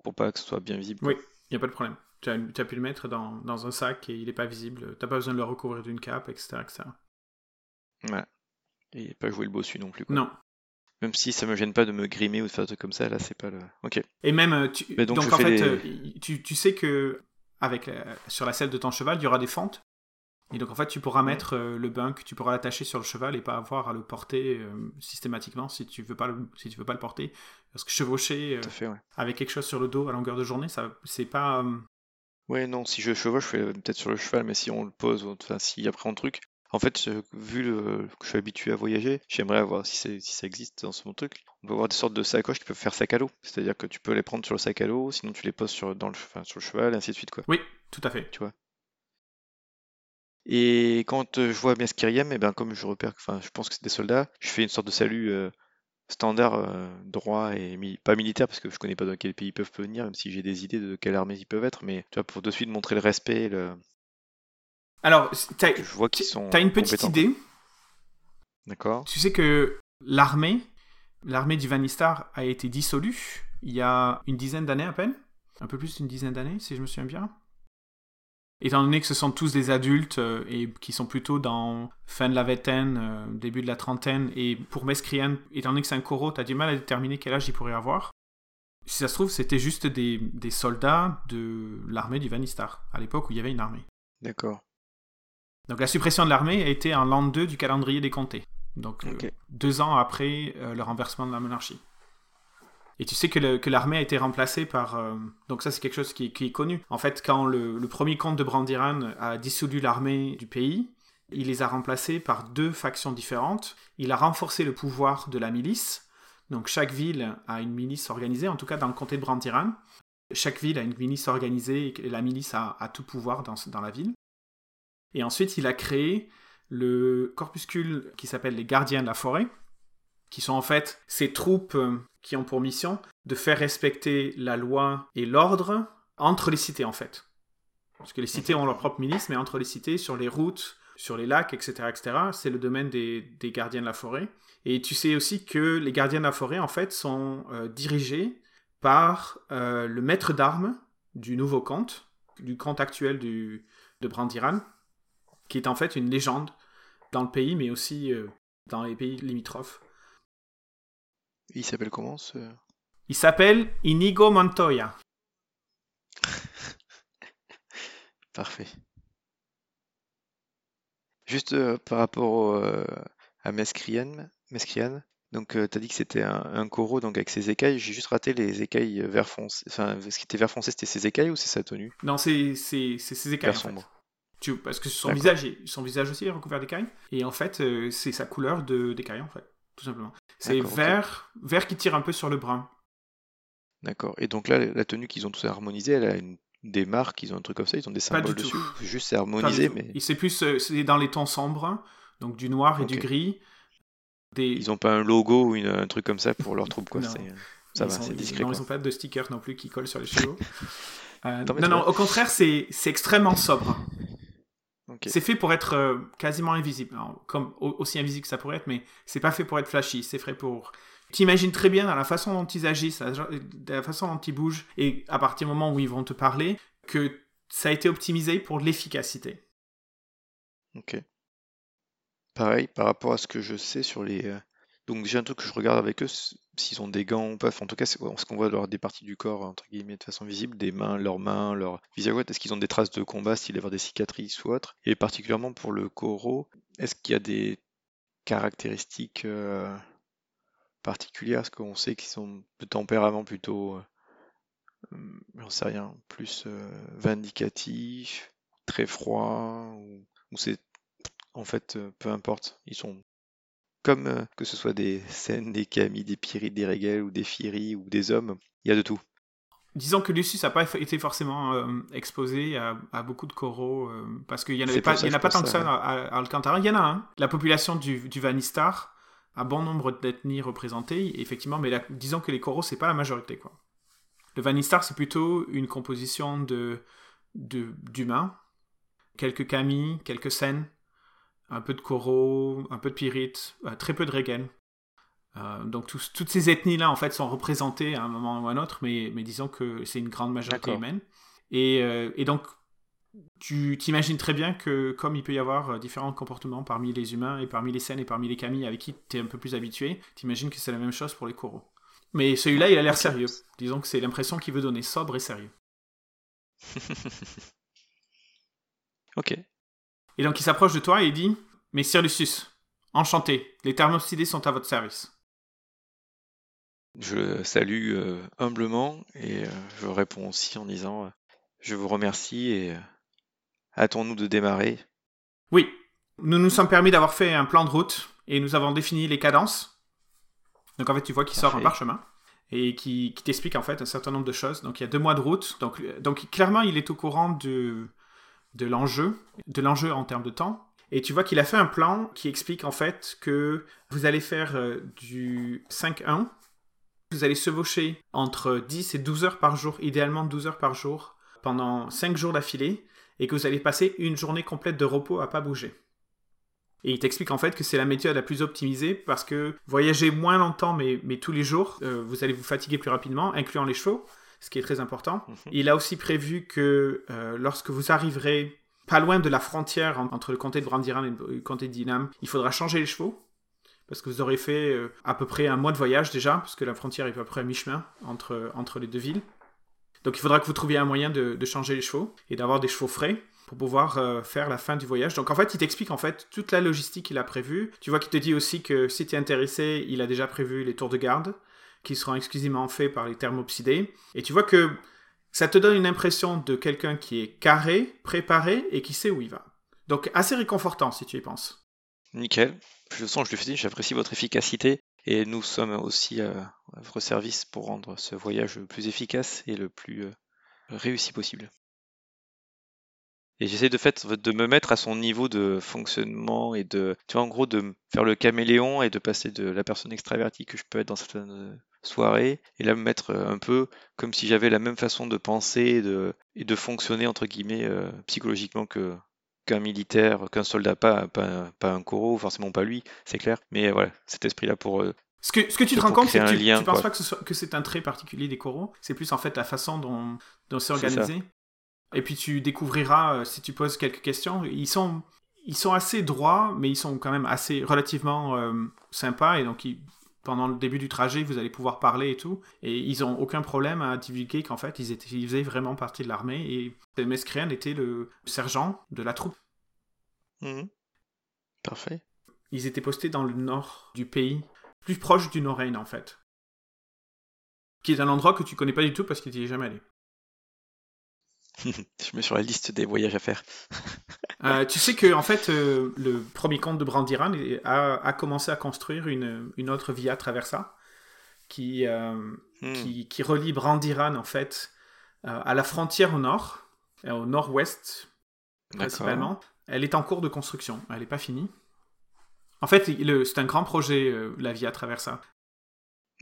pour pas que ce soit bien visible. Oui, il n'y a pas de problème. Tu as, pu le mettre dans, un sac et il n'est pas visible. Tu n'as pas besoin de le recouvrir d'une cape, etc., etc. Ouais. Et pas jouer le bossu non plus. Quoi. Non. Même si ça me gêne pas de me grimer ou de faire des trucs comme ça, là c'est pas le. Ok. Et même, euh, tu... donc, en fait, tu, tu, sais que avec sur la selle de ton cheval, il y aura des fentes. Et donc en fait, tu pourras mettre euh, le bunk, tu pourras l'attacher sur le cheval et pas avoir à le porter euh, systématiquement si tu veux pas le, si tu veux pas le porter. Parce que chevaucher euh, avec quelque chose sur le dos à longueur de journée, ça c'est pas. Ouais, non, si je chevauche, je fais peut-être sur le cheval, mais si on le pose, enfin si après on truc, en fait, vu que je suis habitué à voyager, j'aimerais voir si, si ça existe dans ce truc. On peut avoir des sortes de sacoches qui peuvent faire sac à dos. C'est-à-dire que tu peux les prendre sur le sac à dos, sinon tu les poses sur, dans le, sur le cheval, et ainsi de suite. Quoi. Oui, tout à fait. Tu vois. Et quand euh, je vois Mesquiriem, et eh ben comme je repère, enfin, je pense que c'est des soldats, je fais une sorte de salut euh, standard, euh, droit et pas militaire, parce que je connais pas dans quel pays ils peuvent venir, même si j'ai des idées de quelle armée ils peuvent être, mais tu vois, pour de suite montrer le respect, le, alors, tu as, une petite idée. D'accord. Tu sais que l'armée, l'armée du Vanistar a été dissolue il y a une dizaine d'années à peine. Un peu plus d'une dizaine d'années, si je me souviens bien. Étant donné que ce sont tous des adultes euh, et qui sont plutôt dans fin de la vingtaine, euh, début de la trentaine, et pour Mescrian, étant donné que c'est un coro, tu as du mal à déterminer quel âge il pourrait avoir. Si ça se trouve, c'était juste des, des soldats de l'armée du Vanistar, à l'époque où il y avait une armée. D'accord. Donc la suppression de l'armée a été en l'an 2 du calendrier des comtés. Donc euh, deux ans après le renversement de la monarchie. Et tu sais que l'armée a été remplacée par... Euh, donc ça c'est quelque chose qui, est connu. En fait, quand le, premier comte de Brandiran a dissolu l'armée du pays, il les a remplacés par deux factions différentes. Il a renforcé le pouvoir de la milice. Donc chaque ville a une milice organisée, en tout cas dans le comté de Brandiran. Chaque ville a une milice organisée et la milice a, tout pouvoir dans, dans la ville. Et ensuite, il a créé le corpuscule qui s'appelle les gardiens de la forêt, qui sont en fait ces troupes euh, qui ont pour mission de faire respecter la loi et l'ordre entre les cités en fait. Parce que les cités ont leur propre milice, mais entre les cités, sur les routes, sur les lacs, etc., c'est le domaine des, gardiens de la forêt. Et tu sais aussi que les gardiens de la forêt, en fait, sont euh, dirigés par euh, le maître d'armes du nouveau comte, du comte actuel de Brandiran, qui est en fait une légende dans le pays, mais aussi dans les pays limitrophes. Il s'appelle comment ce... Il s'appelle Inigo Montoya. Parfait. Juste euh, par rapport euh, à Mescrian, donc tu as dit que c'était un, un, coraux donc avec ses écailles. J'ai juste raté les écailles vert foncé. Enfin, ce qui était vert foncé, c'était ses écailles ou c'est sa tenue? Non, c'est ses écailles. Vert sombre. Tu, parce que son visage, son visage aussi est recouvert d'écailles. Et en fait, euh, c'est sa couleur d'écailles, en fait, tout simplement. C'est vert, vert qui tire un peu sur le brun. D'accord. Et donc là, la tenue qu'ils ont tous harmonisée, elle a une, des marques, ils ont un truc comme ça, ils ont des symboles dessus. Juste c'est harmonisé, mais. C'est plus, euh, c'est dans les tons sombres, donc du noir et du gris. Des... Ils ont pas un logo ou un truc comme ça pour leur troupe, quoi. ça va, c'est discret. Non, ils ont pas de stickers non plus qui collent sur les cheveux. Euh, non, non, au contraire, c'est extrêmement sobre. C'est fait pour être euh, quasiment invisible, comme aussi invisible que ça pourrait être, mais c'est pas fait pour être flashy, c'est fait pour. T'imagines très bien dans la façon dont ils agissent, la façon dont ils bougent, et à partir du moment où ils vont te parler, que ça a été optimisé pour l'efficacité. Ok. Pareil, par rapport à ce que je sais sur les, euh, donc j'ai un truc que je regarde avec eux, s'ils ont des gants ou pas. en tout cas, ce qu'on voit des parties du corps, entre guillemets, de façon visible, des mains, leurs mains, leur visage. Est-ce qu'ils ont des traces de combat, s'il avoir des cicatrices ou autre Et particulièrement pour le Koro, est-ce qu'il y a des caractéristiques euh, particulières? Est-ce qu'on sait qu'ils sont de tempérament plutôt, euh, j'en sais rien, plus euh, vindicatif, très froid, ou, ou c'est en fait, peu importe, ils sont comme euh, que ce soit des scènes, des Camille, des Pyrites, des Régel ou des Fieri ou des hommes, il y a de tout. Disons que Lucius n'a pas été forcément euh, exposé à, beaucoup de coraux, euh, parce qu'il n'y en, avait pas, en a pas tant que ça à, Alcantara. Il y en a un. La population du, du Vanistar a bon nombre d'ethnies représentées, effectivement, mais disons que les coraux, c'est pas la majorité. Quoi. Le Vanistar, c'est plutôt une composition de d'humains, quelques Camille, quelques scènes, un peu de Koro, un peu de Pyrite, euh, très peu de Regen. Euh, donc toutes ces ethnies-là, en fait, sont représentées à un moment ou à un autre, mais, mais disons que c'est une grande majorité humaine. Et, euh, et donc, tu t'imagines très bien que comme il peut y avoir différents comportements parmi les humains et parmi les scènes et parmi les camis avec qui tu es un peu plus habitué, t'imagines que c'est la même chose pour les coraux. Mais celui-là, il a l'air sérieux. Disons que c'est l'impression qu'il veut donner sobre et sérieux. ok. Et donc il s'approche de toi et il dit Messire Lucius, enchanté, les thermopsidés sont à votre service. Je le salue euh, humblement et euh, je réponds aussi en disant euh, Je vous remercie et hâtons-nous de démarrer. Oui, nous nous sommes permis d'avoir fait un plan de route et nous avons défini les cadences. Donc en fait, tu vois qu'il sort un parchemin et qui, t'explique en fait un certain nombre de choses. Donc il y a deux mois de route. Donc, donc clairement, il est au courant de, de l'enjeu, de l'enjeu en termes de temps. Et tu vois qu'il a fait un plan qui explique en fait que vous allez faire euh, du 5-1, vous allez chevaucher entre 10 et 12 heures par jour, idéalement 12 heures par jour, pendant 5 jours d'affilée, et que vous allez passer une journée complète de repos à pas bouger. Et il t'explique en fait que c'est la méthode la plus optimisée parce que voyager moins longtemps mais, mais tous les jours, euh, vous allez vous fatiguer plus rapidement, incluant les chevaux, ce qui est très important. Mhm. Il a aussi prévu que euh, lorsque vous arriverez pas loin de la frontière entre le comté de Brandiran et le comté de Dinam, il faudra changer les chevaux. Parce que vous aurez fait euh, à peu près un mois de voyage déjà, parce que la frontière est à peu près à mi-chemin entre, entre les deux villes. Donc il faudra que vous trouviez un moyen de, changer les chevaux et d'avoir des chevaux frais pour pouvoir euh, faire la fin du voyage. Donc en fait, il t'explique en fait toute la logistique qu'il a prévue. Tu vois qu'il te dit aussi que si tu es intéressé, il a déjà prévu les tours de garde qui seront exclusivement faits par les thermopsidés. Et tu vois que ça te donne une impression de quelqu'un qui est carré, préparé et qui sait où il va. Donc assez réconfortant si tu y penses. Nickel. Je sens, je le fais, j'apprécie votre efficacité et nous sommes aussi à votre service pour rendre ce voyage le plus efficace et le plus euh, réussi possible. Et j'essaie de fait de me mettre à son niveau de fonctionnement et de, tu vois, en gros, de faire le caméléon et de passer de la personne extravertie que je peux être dans certaines euh, soirées et là me mettre euh, un peu comme si j'avais la même façon de penser et de, et de fonctionner entre guillemets psychologiquement que qu'un militaire, qu'un soldat, pas, pas, pas un coraux, forcément pas lui, c'est clair. Mais voilà, cet esprit-là pour. Euh, ce que, ce que tu te rends compte, c'est que tu, ne penses pas que, que c'est un trait particulier des coraux, c'est plus en fait la façon dont, dont c'est organisé. Et puis tu découvriras, euh, si tu poses quelques questions, ils sont, ils sont assez droits, mais ils sont quand même assez relativement euh, sympas, et donc ils, pendant le début du trajet, vous allez pouvoir parler et tout. Et ils n'ont aucun problème à divulguer qu'en fait, ils, étaient, ils faisaient vraiment partie de l'armée. Et Mescrien était le sergent de la troupe. Mhm. Parfait. Ils étaient postés dans le nord du pays, plus proche du Nord-Rhin en fait. Qui est un endroit que tu connais pas du tout parce que tu n'y es jamais allé. je mets sur la liste des voyages à faire. Euh, tu sais que en fait, euh, le premier comte de Brandiran a, commencé à construire une, autre via traversa qui, euh, hmm. qui, qui, relie Brandiran en fait à la frontière au nord, au nord-ouest principalement. Elle est en cours de construction, elle n'est pas finie. En fait, c'est un grand projet, la Via Traversa.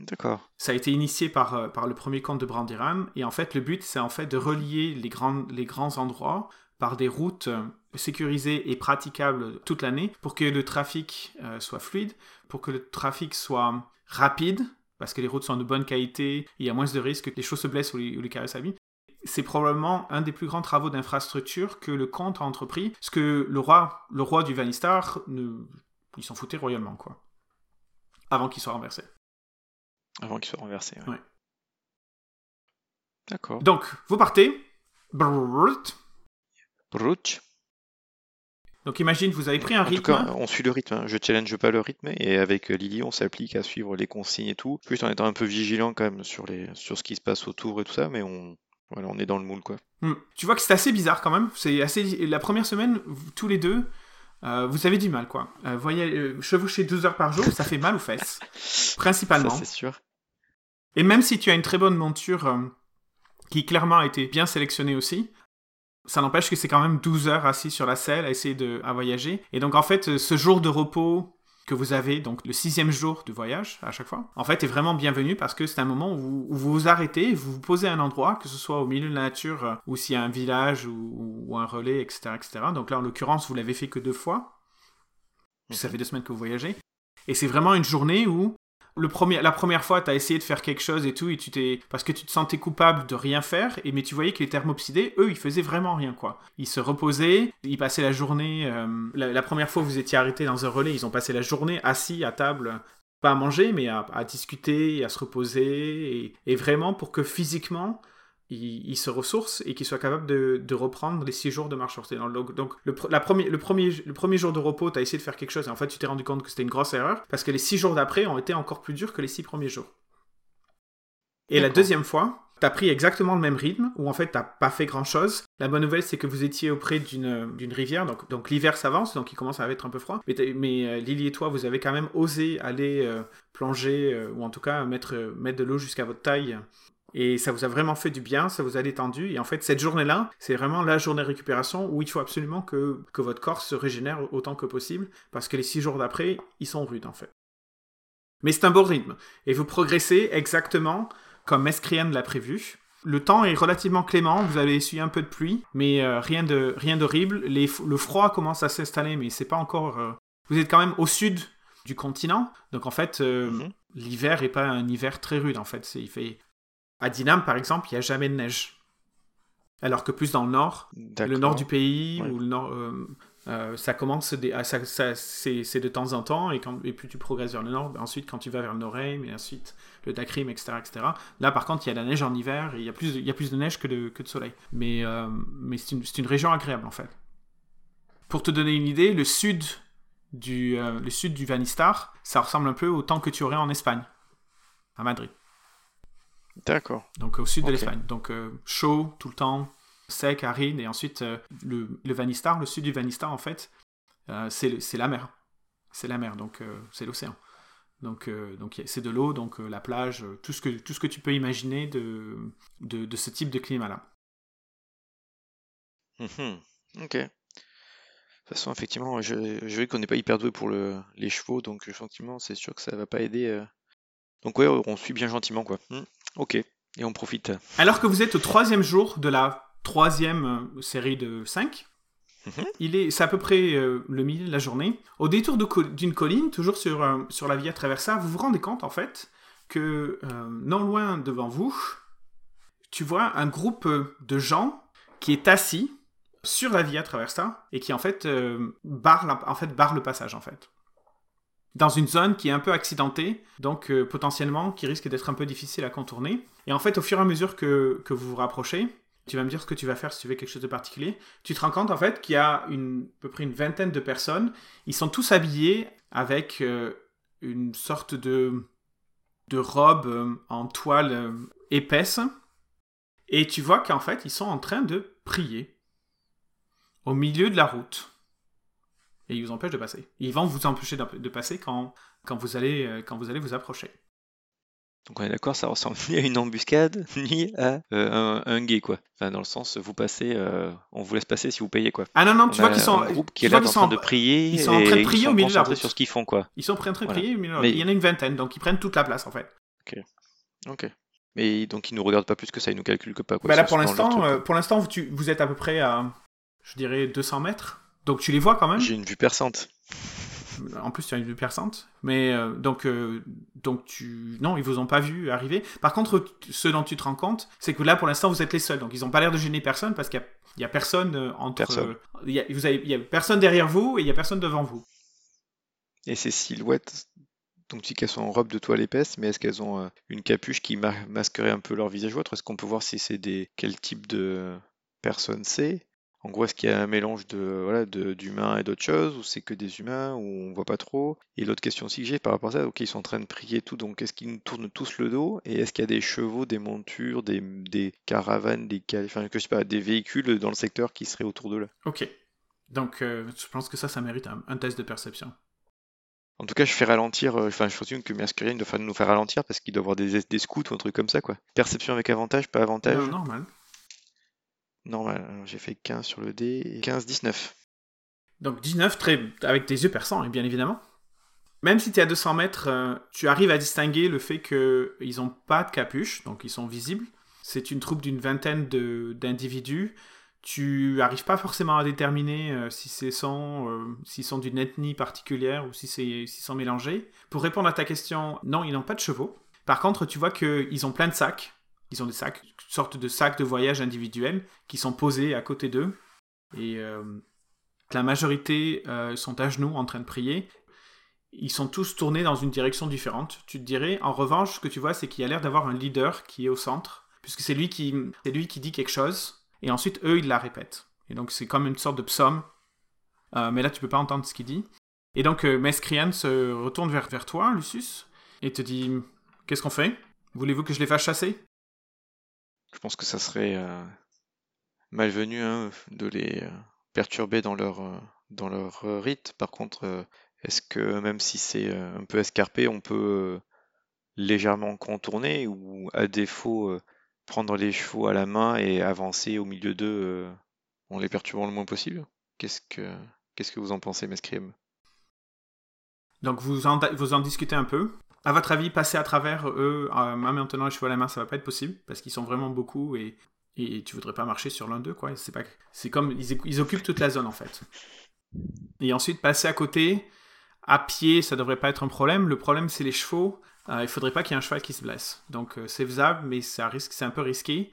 D'accord. Ça a été initié par, euh, par le premier comte de Brandiran, et en fait, le but, c'est en fait de relier les grands, les grands endroits par des routes euh, sécurisées et praticables toute l'année pour que le trafic euh, soit fluide, pour que le trafic soit rapide, parce que les routes sont de bonne qualité, il y a moins de risques que les choses se blessent ou les, ou les s'abîment. C'est probablement un des plus grands travaux d'infrastructure que le comte a entrepris, ce que le roi, le roi du Vanistar, ne... il s'en foutait royalement, quoi. Avant qu'il soit renversé. Avant qu'il soit renversé. Ouais. D'accord. Donc, vous partez. Brut. Brut. Donc imagine, vous avez pris un rythme. En tout cas, on suit le rythme. Hein. Je challenge pas le rythme et avec Lily, on s'applique à suivre les consignes et tout. Juste en étant un peu vigilant quand même sur, les, sur ce qui se passe autour et tout ça, mais on, voilà, on est dans le moule quoi. Hmm. Tu vois que c'est assez bizarre quand même. C'est assez. La première semaine, tous les deux, euh, vous avez du mal quoi. Euh, voyez, euh, chevaucher deux heures par jour, ça fait mal aux fesses, principalement. c'est sûr. Et même si tu as une très bonne monture euh, qui clairement a été bien sélectionnée aussi, ça n'empêche que c'est quand même 12 heures assis sur la selle à essayer de à voyager. Et donc en fait, euh, ce jour de repos que vous avez, donc le sixième jour de voyage à chaque fois, en fait est vraiment bienvenu parce que c'est un moment où, vous vous arrêtez, vous vous posez à un endroit, que ce soit au milieu de la nature euh, ou s'il y a un village ou, un relais, etc., etc. Donc là, en l'occurrence, vous l'avez fait que deux fois. Ça fait deux semaines que vous voyagez. Et c'est vraiment une journée où le premier, la première fois, tu as essayé de faire quelque chose et tout, et tu t'es, parce que tu te sentais coupable de rien faire, et mais tu voyais que les thermopsidés, eux, ils faisaient vraiment rien, quoi. Ils se reposaient, ils passaient la journée, euh, la, première fois vous étiez arrêté dans un relais, ils ont passé la journée assis à table, pas à manger, mais à, discuter, à se reposer, et, vraiment pour que physiquement, il, se ressource et qu'il soit capable de, reprendre les six jours de marche forcée. Donc, donc le, la premier, le, premier, le premier jour de repos, tu as essayé de faire quelque chose et en fait, tu t'es rendu compte que c'était une grosse erreur parce que les six jours d'après ont été encore plus durs que les six premiers jours. Et la deuxième fois, tu as pris exactement le même rythme où en fait, tu pas fait grand chose. La bonne nouvelle, c'est que vous étiez auprès d'une rivière, donc, donc l'hiver s'avance, donc il commence à être un peu froid. Mais, mais euh, Lily et toi, vous avez quand même osé aller euh, plonger euh, ou en tout cas mettre, mettre de l'eau jusqu'à votre taille et ça vous a vraiment fait du bien, ça vous a détendu. Et en fait, cette journée-là, c'est vraiment la journée de récupération où il faut absolument que, que votre corps se régénère autant que possible, parce que les six jours d'après, ils sont rudes en fait. Mais c'est un bon rythme, et vous progressez exactement comme Mescrian l'a prévu. Le temps est relativement clément, vous allez essuyer un peu de pluie, mais euh, rien de rien d'horrible. Le froid commence à s'installer, mais c'est pas encore. Euh, vous êtes quand même au sud du continent, donc en fait, euh, mhm. l'hiver est pas un hiver très rude en fait. Il fait à Dinam, par exemple, il n'y a jamais de neige. Alors que plus dans le nord, le nord du pays, ou le nord, euh, euh, ça commence, ah, c'est de temps en temps, et, quand, et plus tu progresses vers le nord, ben ensuite quand tu vas vers le nord mais ensuite le Dakrim, etc., etc. Là, par contre, il y a de la neige en hiver, et il y a plus, il y a plus de neige que de, que de soleil. Mais, euh, mais c'est une, une, région agréable, en fait. Pour te donner une idée, le sud du, le sud du Vanistar, ça ressemble un peu au temps que tu aurais en Espagne, à Madrid. D'accord. Donc au sud de l'Espagne. Donc euh, chaud tout le temps, sec, aride, et ensuite euh, le, le Vanistar, le sud du Vanistar en fait, euh, c'est la mer. C'est la mer, donc c'est l'océan. Donc euh, donc c'est de l'eau, donc euh, la plage, euh, tout ce que tout ce que tu peux imaginer de de, de ce type de climat-là. Mhm. Ok. De toute façon, effectivement, je, je qu'on n'est pas hyper doué pour le, les chevaux, donc effectivement, c'est sûr que ça va pas aider. Donc ouais, on suit bien gentiment, quoi. Hmm. Ok. Et on profite. Alors que vous êtes au troisième jour de la troisième euh, série de 5, Mhm. il est, c'est à peu près euh, le milieu de la journée. Au détour d'une colline, toujours sur, euh, sur la Via Traversa, vous vous rendez compte en fait que euh, non loin devant vous, tu vois un groupe de gens qui est assis sur la Via Traversa et qui en fait, barre, la- en fait barre le passage en fait. Dans une zone qui est un peu accidentée, donc euh, potentiellement qui risque d'être un peu difficile à contourner. Et en fait, au fur et à mesure que, que vous vous rapprochez, tu vas me dire ce que tu vas faire si tu fais quelque chose de particulier. Tu te rends compte en fait qu'il y a à peu près une vingtaine de personnes. Ils sont tous habillés avec euh, une sorte de, de robe euh, en toile épaisse. Et tu vois qu'en fait, ils sont en train de prier au milieu de la route. Et ils vous empêchent de passer. Ils vont vous empêcher de, de passer quand, quand, vous allez, euh, quand vous allez vous approcher. Donc on est d'accord, ça ressemble ni à une embuscade, ni à euh, un, un guet, quoi. Enfin, dans le sens, vous passez, euh, on vous laisse passer si vous payez, quoi. Ah non, non, On tu vois qu'ils sont. un groupe qui est là en train de prier ils sont en train de prier au milieu de la concentrés route. sur ce qu'ils font, quoi. Ils sont en train de prier, mais Mais- il y en a une vingtaine, donc ils prennent toute la place en fait. Ok. Mais donc ils nous regardent pas plus que ça, ils nous calculent que pas, quoi. Bah là, pour l'instant, vous, vous êtes à peu près à, je dirais, 200 mètres. Donc tu les vois quand même. J'ai une vue perçante. En plus, tu as une vue perçante. Mais euh, donc, euh, donc tu, non, ils vous ont pas vu arriver. Par contre, ce dont tu te rends compte, c'est que là, pour l'instant, vous êtes les seuls. Donc, ils ont pas l'air de gêner personne parce qu'il y a, personne euh, entre. Personne. il y a, vous avez, il y a personne derrière vous et il y a personne devant vous. Et ces silhouettes, donc tu dis qu'elles sont en robe de toile épaisse, mais est-ce qu'elles ont une capuche qui ma- masquerait un peu leur visage ou autre? Est-ce qu'on peut voir si c'est des quel type de personne c'est? En gros, est-ce qu'il y a un mélange de voilà de d'humains et d'autres choses, ou c'est que des humains, ou on voit pas trop? Et l'autre question aussi que j'ai par rapport à ça, ok, ils sont en train de prier et tout, donc est-ce qu'ils nous tournent tous le dos? Et est-ce qu'il y a des chevaux, des montures, des, des caravanes, des enfin, que je sais pas, des véhicules dans le secteur qui seraient autour d'eux là? Ok. Donc, euh, je pense que ça, ça mérite un, un test de perception. En tout cas, je fais ralentir, euh, enfin, je présume que Mercurian doit nous faire ralentir parce qu'il doit avoir des, des scouts ou un truc comme ça, quoi. Perception avec avantage, pas avantage? Non, normal. Normal. Alors, j'ai fait 15 sur le dé. et 15, 19. Donc 19, très, avec tes yeux perçants, et bien évidemment. Même si tu es à 200 mètres, euh, tu arrives à distinguer le fait qu'ils n'ont pas de capuche, donc ils sont visibles. C'est une troupe d'une vingtaine d'individus. Tu n'arrives pas forcément à déterminer euh, si c'est euh, s'ils sont d'une ethnie particulière ou si c'est s'ils sont mélangés. Pour répondre à ta question, non, ils n'ont pas de chevaux. Par contre, tu vois qu'ils ont plein de sacs. Ils ont des sacs, une sorte de sacs de voyage individuels qui sont posés à côté d'eux. Et euh, la majorité euh, sont à genoux en train de prier. Ils sont tous tournés dans une direction différente. Tu te dirais, en revanche, ce que tu vois, c'est qu'il y a l'air d'avoir un leader qui est au centre, puisque c'est lui qui, lui qui dit quelque chose, et ensuite eux, ils la répètent. Et donc c'est comme une sorte de psaume, Euh, mais là tu peux pas entendre ce qu'il dit. Et donc Mescrian se retourne vers, vers toi, Lucius, et te dit, qu'est-ce qu'on fait? Voulez-vous que je les fasse chasser? Je pense que ça serait euh, malvenu hein, de les euh, perturber dans leur, euh, dans leur rite. Par contre, est-ce que même si c'est un peu escarpé, on peut légèrement contourner ou à défaut prendre les chevaux à la main et avancer au milieu d'eux en les perturbant le moins possible? Qu'est-ce que qu'est-ce que vous en pensez, Mescriem Donc vous en, vous en discutez un peu? À votre avis, passer à travers eux, euh, les chevaux à la main, ça va pas être possible, parce qu'ils sont vraiment beaucoup et, et tu voudrais pas marcher sur l'un d'eux, quoi. C'est pas, c'est comme ils, occupent toute la zone en fait. Et ensuite passer à côté, à pied, ça devrait pas être un problème. Le problème, c'est les chevaux. Euh, il faudrait pas qu'il y ait un cheval qui se blesse. Donc euh, c'est faisable, mais ça risque, c'est un peu risqué.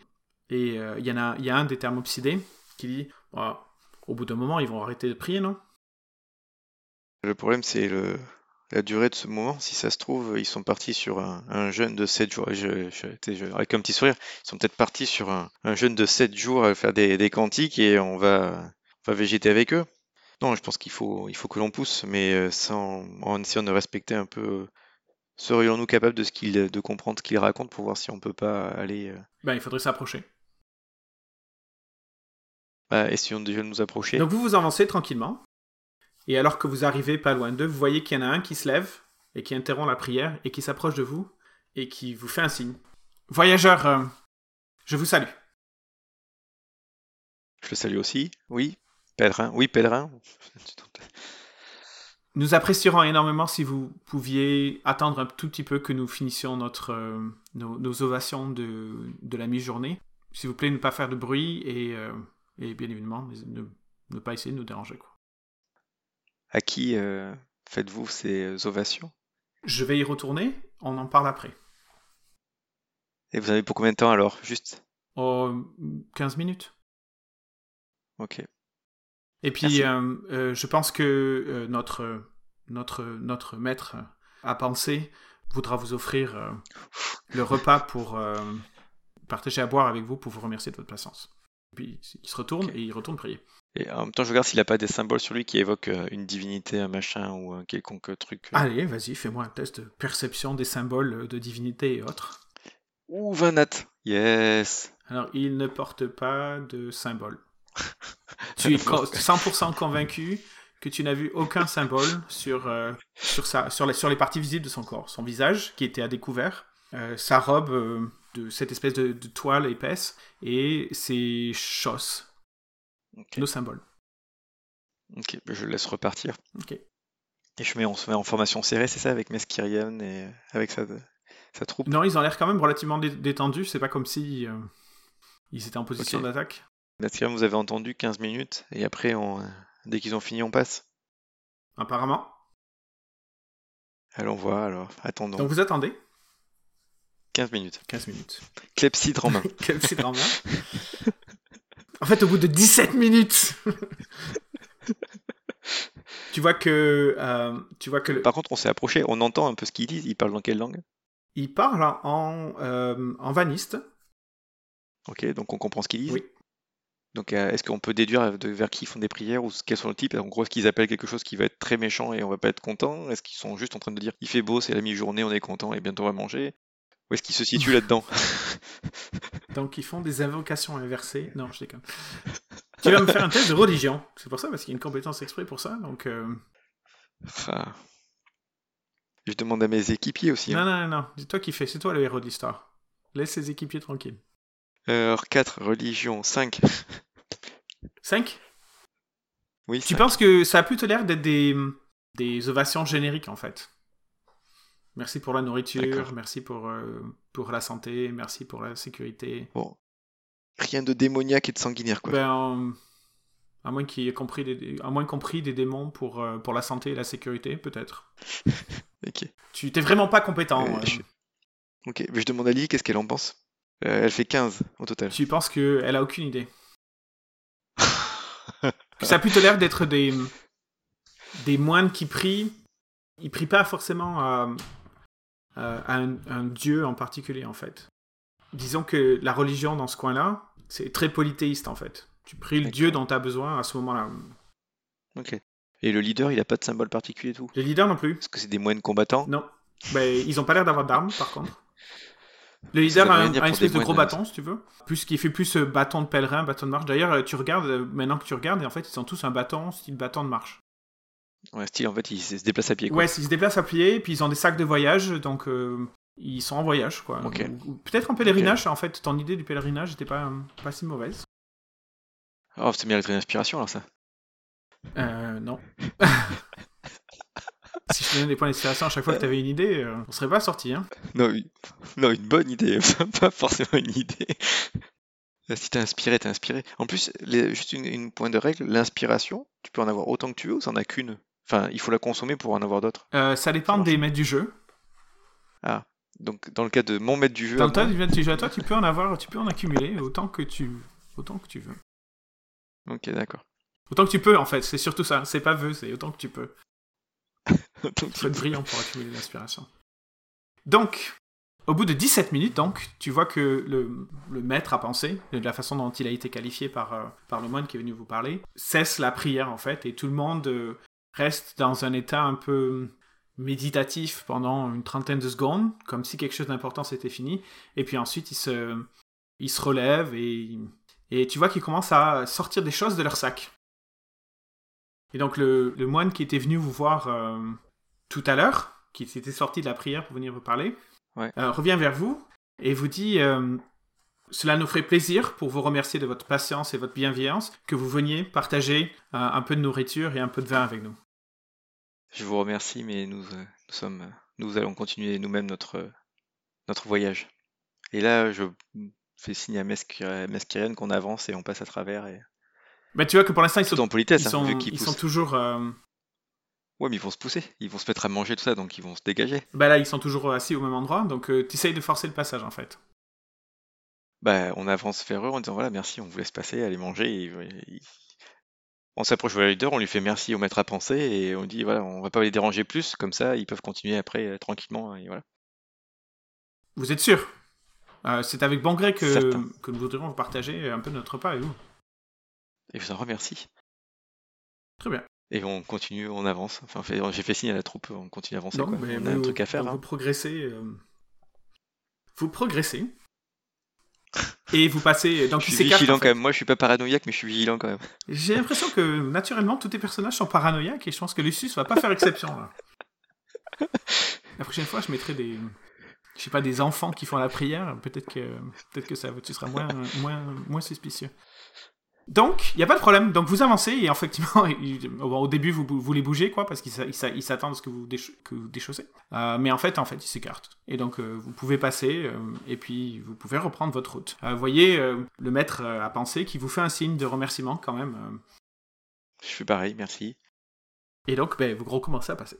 Et euh, il y en a, il y a un des thermopsidés qui dit, Bon, au bout d'un moment, ils vont arrêter de prier, non? Le problème, c'est le, la durée de ce moment. Si ça se trouve, ils sont partis sur un, un jeûne de 7 jours. Je, avec un petit sourire, ils sont peut-être partis sur un, un jeûne de 7 jours à faire des, des cantiques et on va, on va végéter avec eux. Non, je pense qu'il faut, il faut que l'on pousse, mais euh, sans, en essayant de respecter un peu. Serions-nous capables de, ce qu'il, de comprendre ce qu'ils racontent pour voir si on peut pas aller. euh, Ben, il faudrait s'approcher. Bah, essayons déjà de nous approcher. Donc vous vous avancez tranquillement. Et alors que vous arrivez pas loin d'eux, vous voyez qu'il y en a un qui se lève et qui interrompt la prière et qui s'approche de vous et qui vous fait un signe. Voyageur, euh, je vous salue. Je le salue aussi. Oui, pèlerin. Oui, pèlerin. Nous apprécierons énormément si vous pouviez attendre un tout petit peu que nous finissions notre, euh, nos, nos ovations de, de la mi-journée. S'il vous plaît, ne pas faire de bruit et, euh, et bien évidemment, ne, ne pas essayer de nous déranger. Quoi. À qui euh, faites-vous ces ovations? Je vais y retourner, on en parle après. Et vous avez pour combien de temps alors? Juste? Oh, 15 minutes. Ok. Et puis, euh, euh, je pense que euh, notre, notre, notre maître à penser voudra vous offrir euh, le repas pour euh, partager à boire avec vous pour vous remercier de votre patience. Puis il se retourne Ok. et il retourne prier. Et en même temps, je regarde s'il n'a pas des symboles sur lui qui évoquent euh, une divinité, un machin ou un quelconque truc. euh. Allez, vas-y, fais-moi un test de perception des symboles de divinité et autres. Ouh, 20 nat Yes Alors, il ne porte pas de symbole. tu es co- 100% convaincu que tu n'as vu aucun symbole sur, euh, sur, sa, sur, les, sur les parties visibles de son corps. Son visage, qui était à découvert, euh, sa robe euh, de cette espèce de, de toile épaisse, et ses chausses. Nos symboles. ok, bah, je le laisse repartir. Ok. Et je mets, on se met en formation serrée, c'est ça, avec Meskirian et avec sa, sa troupe? Non, ils ont l'air quand même relativement dé- détendus. C'est pas comme si euh, ils étaient en position d'attaque. Meskirian, vous avez entendu 15 minutes, et après, on, dès qu'ils ont fini, on passe? Apparemment. Allons voir, alors, attendons. Donc vous attendez? 15 minutes. 15 minutes. Clepsydre en main. C'est grand bien. En fait, au bout de 17 minutes, tu vois que, euh, tu vois que le- Par contre, on s'est approché, on entend un peu ce qu'ils disent, ils parlent dans quelle langue? Il parle en, euh, en vaniste. Ok, donc on comprend ce qu'ils disent. Oui. Donc euh, est-ce qu'on peut déduire de vers qui ils font des prières ou quels sont le type? En gros, est-ce qu'ils appellent quelque chose qui va être très méchant et on va pas être content? Est-ce qu'ils sont juste en train de dire il fait beau, c'est la mi-journée, on est content et bientôt on va manger? Où est-ce qu'ils se situent là-dedans? Donc ils font des invocations inversées. Non, je déconne. tu vas me faire un test de religion. C'est pour ça, parce qu'il y a une compétence exprès pour ça. Donc, euh. Je demande à mes équipiers aussi. non, hein. non, non, non. C'est toi qui fais. C'est toi le héros de l'histoire. Laisse les équipiers tranquilles. Alors 4, religion, 5. 5 Oui, Tu penses que ça a plutôt l'air d'être des, des ovations génériques en fait? Merci pour la nourriture, merci pour, euh, pour la santé, merci pour la sécurité. Bon. Rien de démoniaque et de sanguinaire, quoi. Ben, euh, à moins qu'il ait compris des, à moins compris des démons pour, euh, pour la santé et la sécurité, peut-être. Ok. Tu t'es vraiment pas compétent. Je... Ok, mais je demande à Lily qu'est-ce qu'elle en pense? Elle fait 15 au total. Tu penses qu'elle a aucune idée. Ça a plutôt l'air d'être des, des moines qui prient. Ils prient pas forcément à, à- à un, un dieu en particulier, en fait. Disons que la religion dans ce coin-là, c'est très polythéiste, en fait. Tu pries le dieu dont tu as besoin à ce moment-là. Ok. Et le leader, il a pas de symbole particulier et tout? Les leaders non plus. Est-ce que c'est des moines combattants? Non. Ben, ils ont pas l'air d'avoir d'armes, par contre. Le leader a, un, espèce de gros moines, bâton, si tu veux. Plus qui fait plus euh, bâton de pèlerin, bâton de marche. D'ailleurs, euh, tu regardes, euh, maintenant que tu regardes, et en fait, ils ont tous un bâton, style bâton de marche. Ouais, style, en fait, il se déplace à pied, quoi. Ouais, ils se déplacent à pied, puis ils ont des sacs de voyage, donc euh, ils sont en voyage, quoi. Ok. Ou- ou Peut-être en pèlerinage, en fait, ton idée du pèlerinage n'était pas, pas si mauvaise. Oh, c'est mériterait une inspiration, alors, ça. Euh, non. si je te donnais des points d'inspiration à chaque fois que tu avais une idée, euh, on serait pas sorti, hein. Non, une... non, une bonne idée, pas forcément une idée. Euh, Si t'es inspiré, t'es inspiré. En plus, les- juste une, une point de règle, l'inspiration, tu peux en avoir autant que tu veux ou t'en as qu'une? Enfin, il faut la consommer pour en avoir d'autres. Euh, ça dépend des maîtres du jeu. Donc, dans le cas de mon maître du jeu, Dans le moi- du maître du jeu à toi, tu peux en avoir, tu peux en accumuler autant que tu, autant que tu veux. ok, d'accord. Autant que tu peux, en fait, c'est surtout ça. C'est pas veux, c'est autant que tu peux. Donc, Il faut être brillant pour accumuler l'inspiration. Donc, au bout de 17 minutes, donc, tu vois que le, le maître à penser, de la façon dont il a été qualifié par, euh, par le moine qui est venu vous parler, cesse la prière, en fait, et tout le monde euh, reste dans un état un peu méditatif pendant une trentaine de secondes, comme si quelque chose d'important s'était fini, et puis ensuite il se, il se relève et Et tu vois qu'ils commencent à sortir des choses de leur sac. Et donc le, le moine qui était venu vous voir euh, tout à l'heure, qui s'était sorti de la prière pour venir vous parler, Ouais. euh, revient vers vous et vous dit euh, Cela nous ferait plaisir pour vous remercier de votre patience et votre bienveillance que vous veniez partager un peu de nourriture et un peu de vin avec nous. Je vous remercie, mais nous, euh, nous sommes, euh, nous allons continuer nous-mêmes notre, euh, notre voyage. Et là, je fais signe à Mesquirène qu'on avance et on passe à travers. Et... Bah, tu vois que pour l'instant, ils sont, en politesse, ils hein, sont, ils sont toujours. euh, Ouais, mais ils vont se pousser, ils vont se mettre à manger tout ça, donc ils vont se dégager. bah là, ils sont toujours assis au même endroit, donc tu essayes de forcer le passage en fait. Bah, on avance vers eux en disant voilà, merci, on vous laisse passer, allez manger. Et, et- On s'approche du leader, on lui fait merci au maître à penser et on dit voilà, on va pas les déranger plus, comme ça ils peuvent continuer après euh, tranquillement. Et voilà. Vous êtes sûr? Euh, C'est avec bon gré que, que nous voudrions partager un peu notre repas avec vous? Et je vous en remercie. Très bien. Et on continue, on avance. Enfin, j'ai fait signe à la troupe, on continue à avancer. Donc, quoi. mais On a un vous- truc à faire. donc hein. Vous progressez. euh, Vous progressez. Et vous passez. Donc, Je ils suis vigilant en fait. quand même. Moi, je suis pas paranoïaque, mais je suis vigilant quand même. J'ai l'impression que naturellement, tous tes personnages sont paranoïaques et je pense que Lucius va pas faire exception là. La prochaine fois, je mettrai des. Je sais pas, des enfants qui font la prière. Peut-être que, peut-être que ça, tu seras moins, moins, moins suspicieux. Donc, il n'y a pas de problème. Donc, vous avancez et effectivement, au début, vous, vous les bougez, quoi, parce qu'ils s'a- ils s'a- ils s'attendent à ce que vous, déch- que vous déchaussez. Euh, mais en fait, en fait, ils s'écartent. Et donc, euh, vous pouvez passer euh, et puis vous pouvez reprendre votre route. Vous voyez le maître à penser qui vous fait un signe de remerciement quand même. Je fais pareil, merci. et donc, ben, vous recommencez à passer.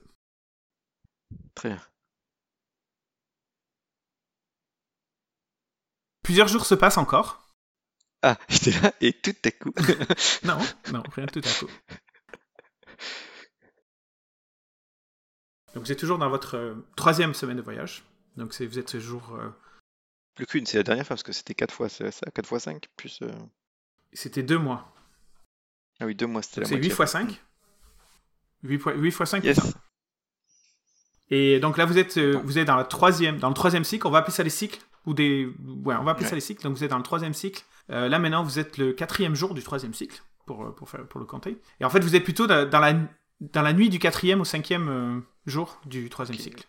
Très bien. Plusieurs jours se passent encore. Ah, j'étais là et tout à coup. Non, non, rien tout à coup. Donc vous êtes toujours dans votre euh, troisième semaine de voyage. Donc c'est- vous êtes toujours... euh, Plus qu'une, c'est la dernière fois parce que c'était 4 fois ça, 4 fois 5 plus. euh, C'était deux mois. Ah oui, 2 mois, c'était la c'est 8 moitié. fois 5. 8 fois, 8 fois 5, Yes. Et donc là vous êtes, euh, vous êtes dans, la troisième, dans le troisième cycle. On va appeler ça les cycles. Ou des... Ouais, on va appeler ça Ouais. les cycles. Donc vous êtes dans le troisième cycle. Euh, là maintenant vous êtes le quatrième jour du troisième cycle. Pour, euh, pour, faire, pour le compter. Et en fait vous êtes plutôt dans, dans la, dans la nuit du quatrième au cinquième euh, jour du troisième cycle.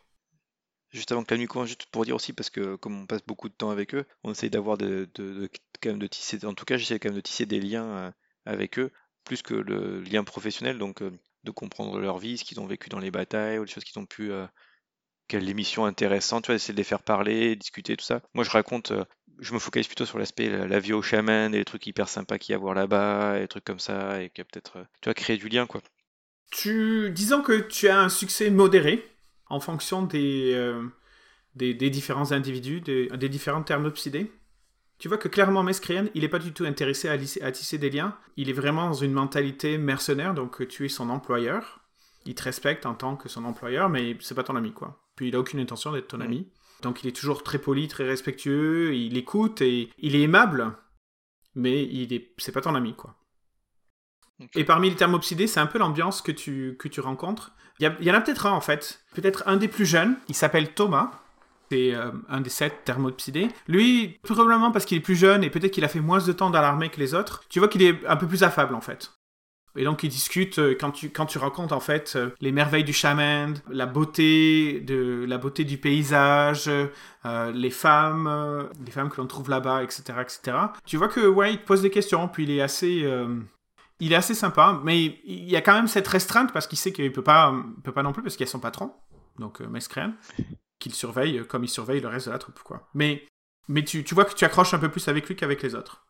Juste avant que la nuit commence, juste pour dire aussi, parce que comme on passe beaucoup de temps avec eux, on essaye d'avoir de, de- de- quand même de tisser, en tout cas j'essaie quand même de tisser des liens avec eux, plus que le lien professionnel, donc de comprendre leur vie, ce qu'ils ont vécu dans les batailles, ou les choses qu'ils ont pu, quelle émission intéressante, tu vois, essayer de les faire parler, discuter, tout ça. Moi je raconte, euh, je me focalise plutôt sur l'aspect la, vie au chaman, et les trucs hyper sympas qu'il y a à voir là-bas, et des trucs comme ça, et qui peut-être, euh, tu vois, créer du lien, quoi. Tu, disons que tu as un succès modéré en fonction des, euh, des, différents individus, des, des différents termes obsédés. Tu vois que clairement, Mescrien, il n'est pas du tout intéressé à, à tisser des liens. Il est vraiment dans une mentalité mercenaire, donc tu es son employeur. Il te respecte en tant que son employeur, mais c'est pas ton ami, quoi. Puis il a aucune intention d'être ton Mhm. ami. Donc il est toujours très poli, très respectueux, il écoute et il est aimable, mais il est, c'est pas ton ami, quoi. Et parmi les termes obsédés, c'est un peu l'ambiance que tu, que tu rencontres. Il y, en a peut-être un en fait, peut-être un des plus jeunes, il s'appelle Thomas. C'est euh, un des sept termes obsédés. Lui, probablement parce qu'il est plus jeune et peut-être qu'il a fait moins de temps dans l'armée que les autres, tu vois qu'il est un peu plus affable en fait. Et donc il discute euh, quand tu, quand tu racontes en fait euh, les merveilles du chaman, la beauté, de, la beauté du paysage, euh, les femmes, les femmes que l'on trouve là-bas, etc., etc. Tu vois que ouais, il te pose des questions, puis il est assez, il est assez sympa, mais il y a quand même cette restreinte parce qu'il sait qu'il peut pas, peut pas non plus parce qu'il y a son patron, donc Mescrean, qu'il surveille comme il surveille le reste de la troupe, quoi. Mais, mais tu, tu vois que tu accroches un peu plus avec lui qu'avec les autres.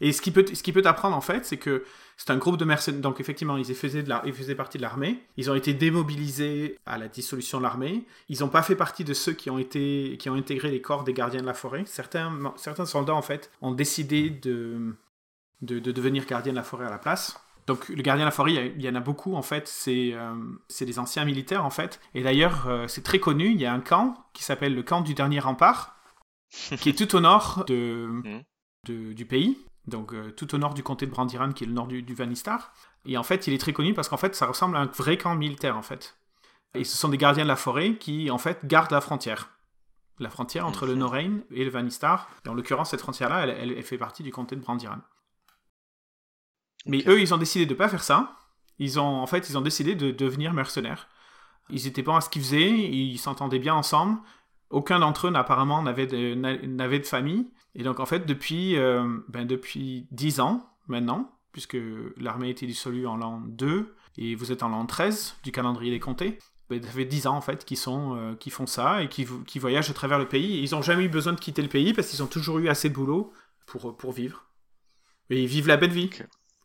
Et ce qui peut, ce qui peut t'apprendre en fait, c'est que c'est un groupe de mercenaires. Donc effectivement, ils faisaient, de la, ils faisaient partie de l'armée. Ils ont été démobilisés à la dissolution de l'armée. Ils n'ont pas fait partie de ceux qui ont été, qui ont intégré les corps des gardiens de la forêt. Certains, certains soldats en fait ont décidé de, de, de devenir gardiens de la forêt à la place. Donc le gardien de la forêt, il y en a beaucoup en fait. C'est euh, c'est des anciens militaires en fait. Et d'ailleurs, euh, c'est très connu. Il y a un camp qui s'appelle le camp du dernier rempart, qui est tout au nord de, Mhm. De- du pays, donc euh, tout au nord du comté de Brandiran, qui est le nord du, du Vanistar. Et en fait, il est très connu parce qu'en fait, ça ressemble à un vrai camp militaire, en fait. Et ce sont des gardiens de la forêt qui, en fait, gardent la frontière. la frontière entre le. Norrain et le Vanistar. Et en l'occurrence, cette frontière-là, elle, elle- elle fait partie du comté de Brandiran. Mais eux, ils ont décidé de pas faire ça. Ils ont, en fait, ils ont décidé de devenir mercenaires. Ils étaient bons à ce qu'ils faisaient, ils s'entendaient bien ensemble. Aucun d'entre eux, apparemment, n'avait de, de famille. Et donc, en fait, depuis, euh, ben, depuis 10 ans, maintenant, puisque l'armée a été dissolue en l'an 2, et vous êtes en l'an 13 du calendrier des comtés, ben, ça fait 10 ans, en fait, qu'ils sont, euh, qu'ils font ça et qui, qui voyagent à travers le pays. Et ils n'ont jamais eu besoin de quitter le pays parce qu'ils ont toujours eu assez de boulot pour, pour vivre. Et ils vivent la belle vie.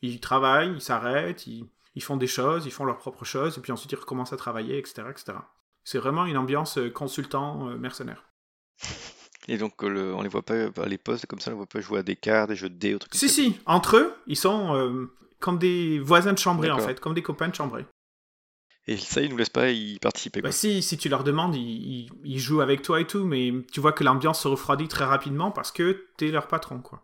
Ils travaillent, ils s'arrêtent, ils, ils font des choses, ils font leurs propres choses, et puis ensuite ils recommencent à travailler, etc. etc. C'est vraiment une ambiance euh, consultant euh, mercenaire. Et donc, euh, le- on les voit pas à les postes comme ça, on les voit pas jouer à des cartes, des jeux de dés, comme Si, ça. si, entre eux, ils sont euh, comme des voisins de chambrée, en fait, comme des copains de chambrée. Et ça, ils nous laissent pas y participer. Bah, Quoi. si, si tu leur demandes, ils, ils- ils jouent avec toi et tout, mais tu vois que l'ambiance se refroidit très rapidement parce que t'es leur patron, quoi.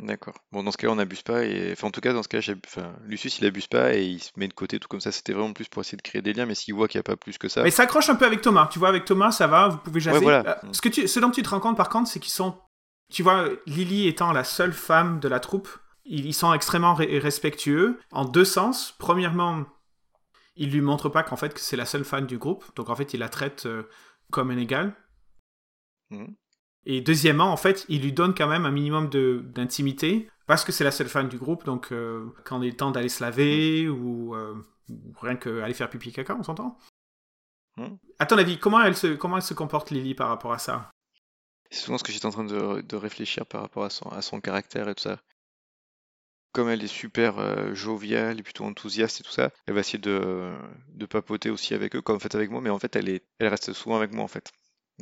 D'accord. Bon, dans ce cas-là, on n'abuse pas. Et... Enfin, en tout cas, dans ce cas, j'ai... Enfin, Lucius, il abuse pas et il se met de côté, tout comme ça. C'était vraiment plus pour essayer de créer des liens, mais s'il voit qu'il n'y a pas plus que ça. Mais ça accroche un peu avec Thomas. Tu vois, avec Thomas, ça va, vous pouvez jaser. Ouais, voilà. Euh, ce, que tu, ce dont tu te rends compte, par contre, c'est qu'ils sont. Tu vois, Lily étant la seule femme de la troupe, ils, ils sont extrêmement respectueux en deux sens. Premièrement, ils lui montrent pas qu'en fait que c'est la seule femme du groupe, donc en fait, ils la traitent euh, comme un égal. Mhm. Et deuxièmement, en fait, il lui donne quand même un minimum de- d'intimité parce que c'est la seule femme du groupe. Donc, euh, quand il est temps d'aller se laver ou, euh, rien qu'aller faire pipi caca, on s'entend? Mhm. À ton avis, comment elle se comment elle se comporte Lily par rapport à ça? C'est souvent ce que j'étais en train de, de réfléchir par rapport à son, à son caractère et tout ça. Comme elle est super euh, joviale et plutôt enthousiaste et tout ça, elle va essayer de, de papoter aussi avec eux, comme en fait avec moi, mais en fait elle, est, elle reste souvent avec moi en fait.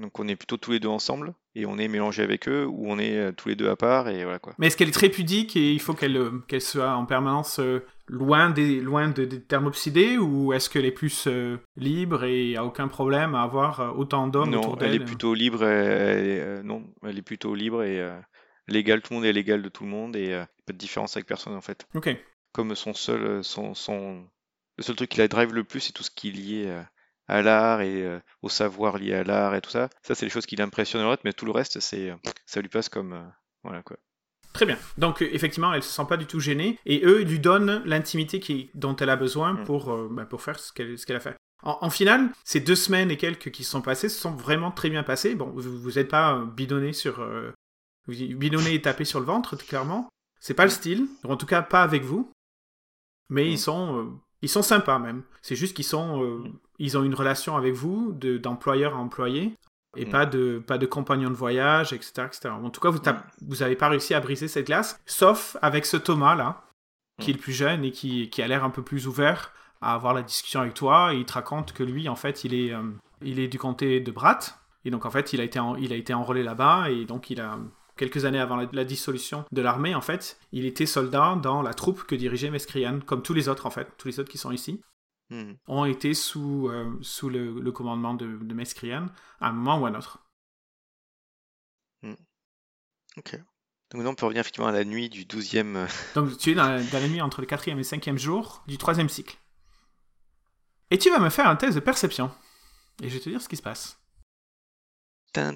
Donc on est plutôt tous les deux ensemble et on est mélangés avec eux ou on est euh, tous les deux à part et voilà quoi. Mais est-ce qu'elle est très pudique et il faut qu'elle euh, qu'elle soit en permanence euh, loin des loin de- des thermopsidés ou est-ce qu'elle est plus euh, libre et a aucun problème à avoir autant d'hommes autour Non, d'elle? elle est plutôt libre. et- elle est, non, elle est plutôt libre et légale. Tout le monde est légal de tout le monde et pas de différence avec personne en fait. Ok. Comme son seul, son, son, le seul truc qui la drive le plus, c'est tout ce qui est lié à l'art et euh, au savoir lié à l'art et tout ça. Ça, c'est les choses qui l'impressionnent l'autre, mais tout le reste, c'est, euh, ça lui passe comme, euh, voilà quoi. Très bien. Donc effectivement, elle se sent pas du tout gênée et eux ils lui donnent l'intimité qui- dont elle a besoin Mm. pour euh, bah, pour faire ce qu'elle ce qu'elle a fait. En, en finale, ces deux semaines et quelques qui se sont passées se sont vraiment très bien passées. Bon, vous vous êtes pas bidonné sur euh, bidonné et tapé sur le ventre clairement. C'est pas le style, en tout cas pas avec vous. Mais Mm. ils sont euh, ils sont sympas même. C'est juste qu'ils sont Mm. Ils ont une relation avec vous de d'employeur à employé et Mm. pas de pas de compagnon de voyage, etc., etc. En tout cas, vous tap- vous avez pas réussi à briser cette glace, sauf avec ce Thomas là, qui est le plus jeune et qui, qui a l'air un peu plus ouvert à avoir la discussion avec toi. Et il te raconte que lui, en fait, il est euh, il est du comté de Brat et donc en fait, il a été en- il a été enrôlé là-bas et donc il a quelques années avant la, la dissolution de l'armée, en fait, il était soldat dans la troupe que dirigeait Mescrian, comme tous les autres en fait, tous les autres qui sont ici Mhm. ont été sous, euh, sous le, le commandement de, de Mescrian à un moment ou à un autre. Ok. Donc on peut revenir effectivement à la nuit du 12e. euh, Donc tu es dans la, dans la nuit entre le quatrième et le cinquième jour du troisième cycle. Et tu vas me faire un test de perception. Et je vais te dire ce qui se passe. tin,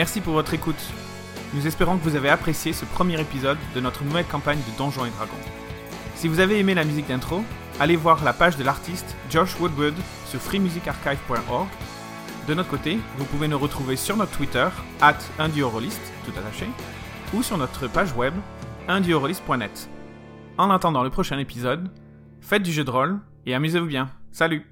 Merci pour votre écoute. Nous espérons que vous avez apprécié ce premier épisode de notre nouvelle campagne de Donjons et Dragons. Si vous avez aimé la musique d'intro, allez voir la page de l'artiste Josh Woodward sur freemusicarchive.org. De notre côté, vous pouvez nous retrouver sur notre Twitter, at unduorolist, tout attaché, ou sur notre page web, unduorolist.net. En attendant le prochain épisode, faites du jeu de rôle et amusez-vous bien. Salut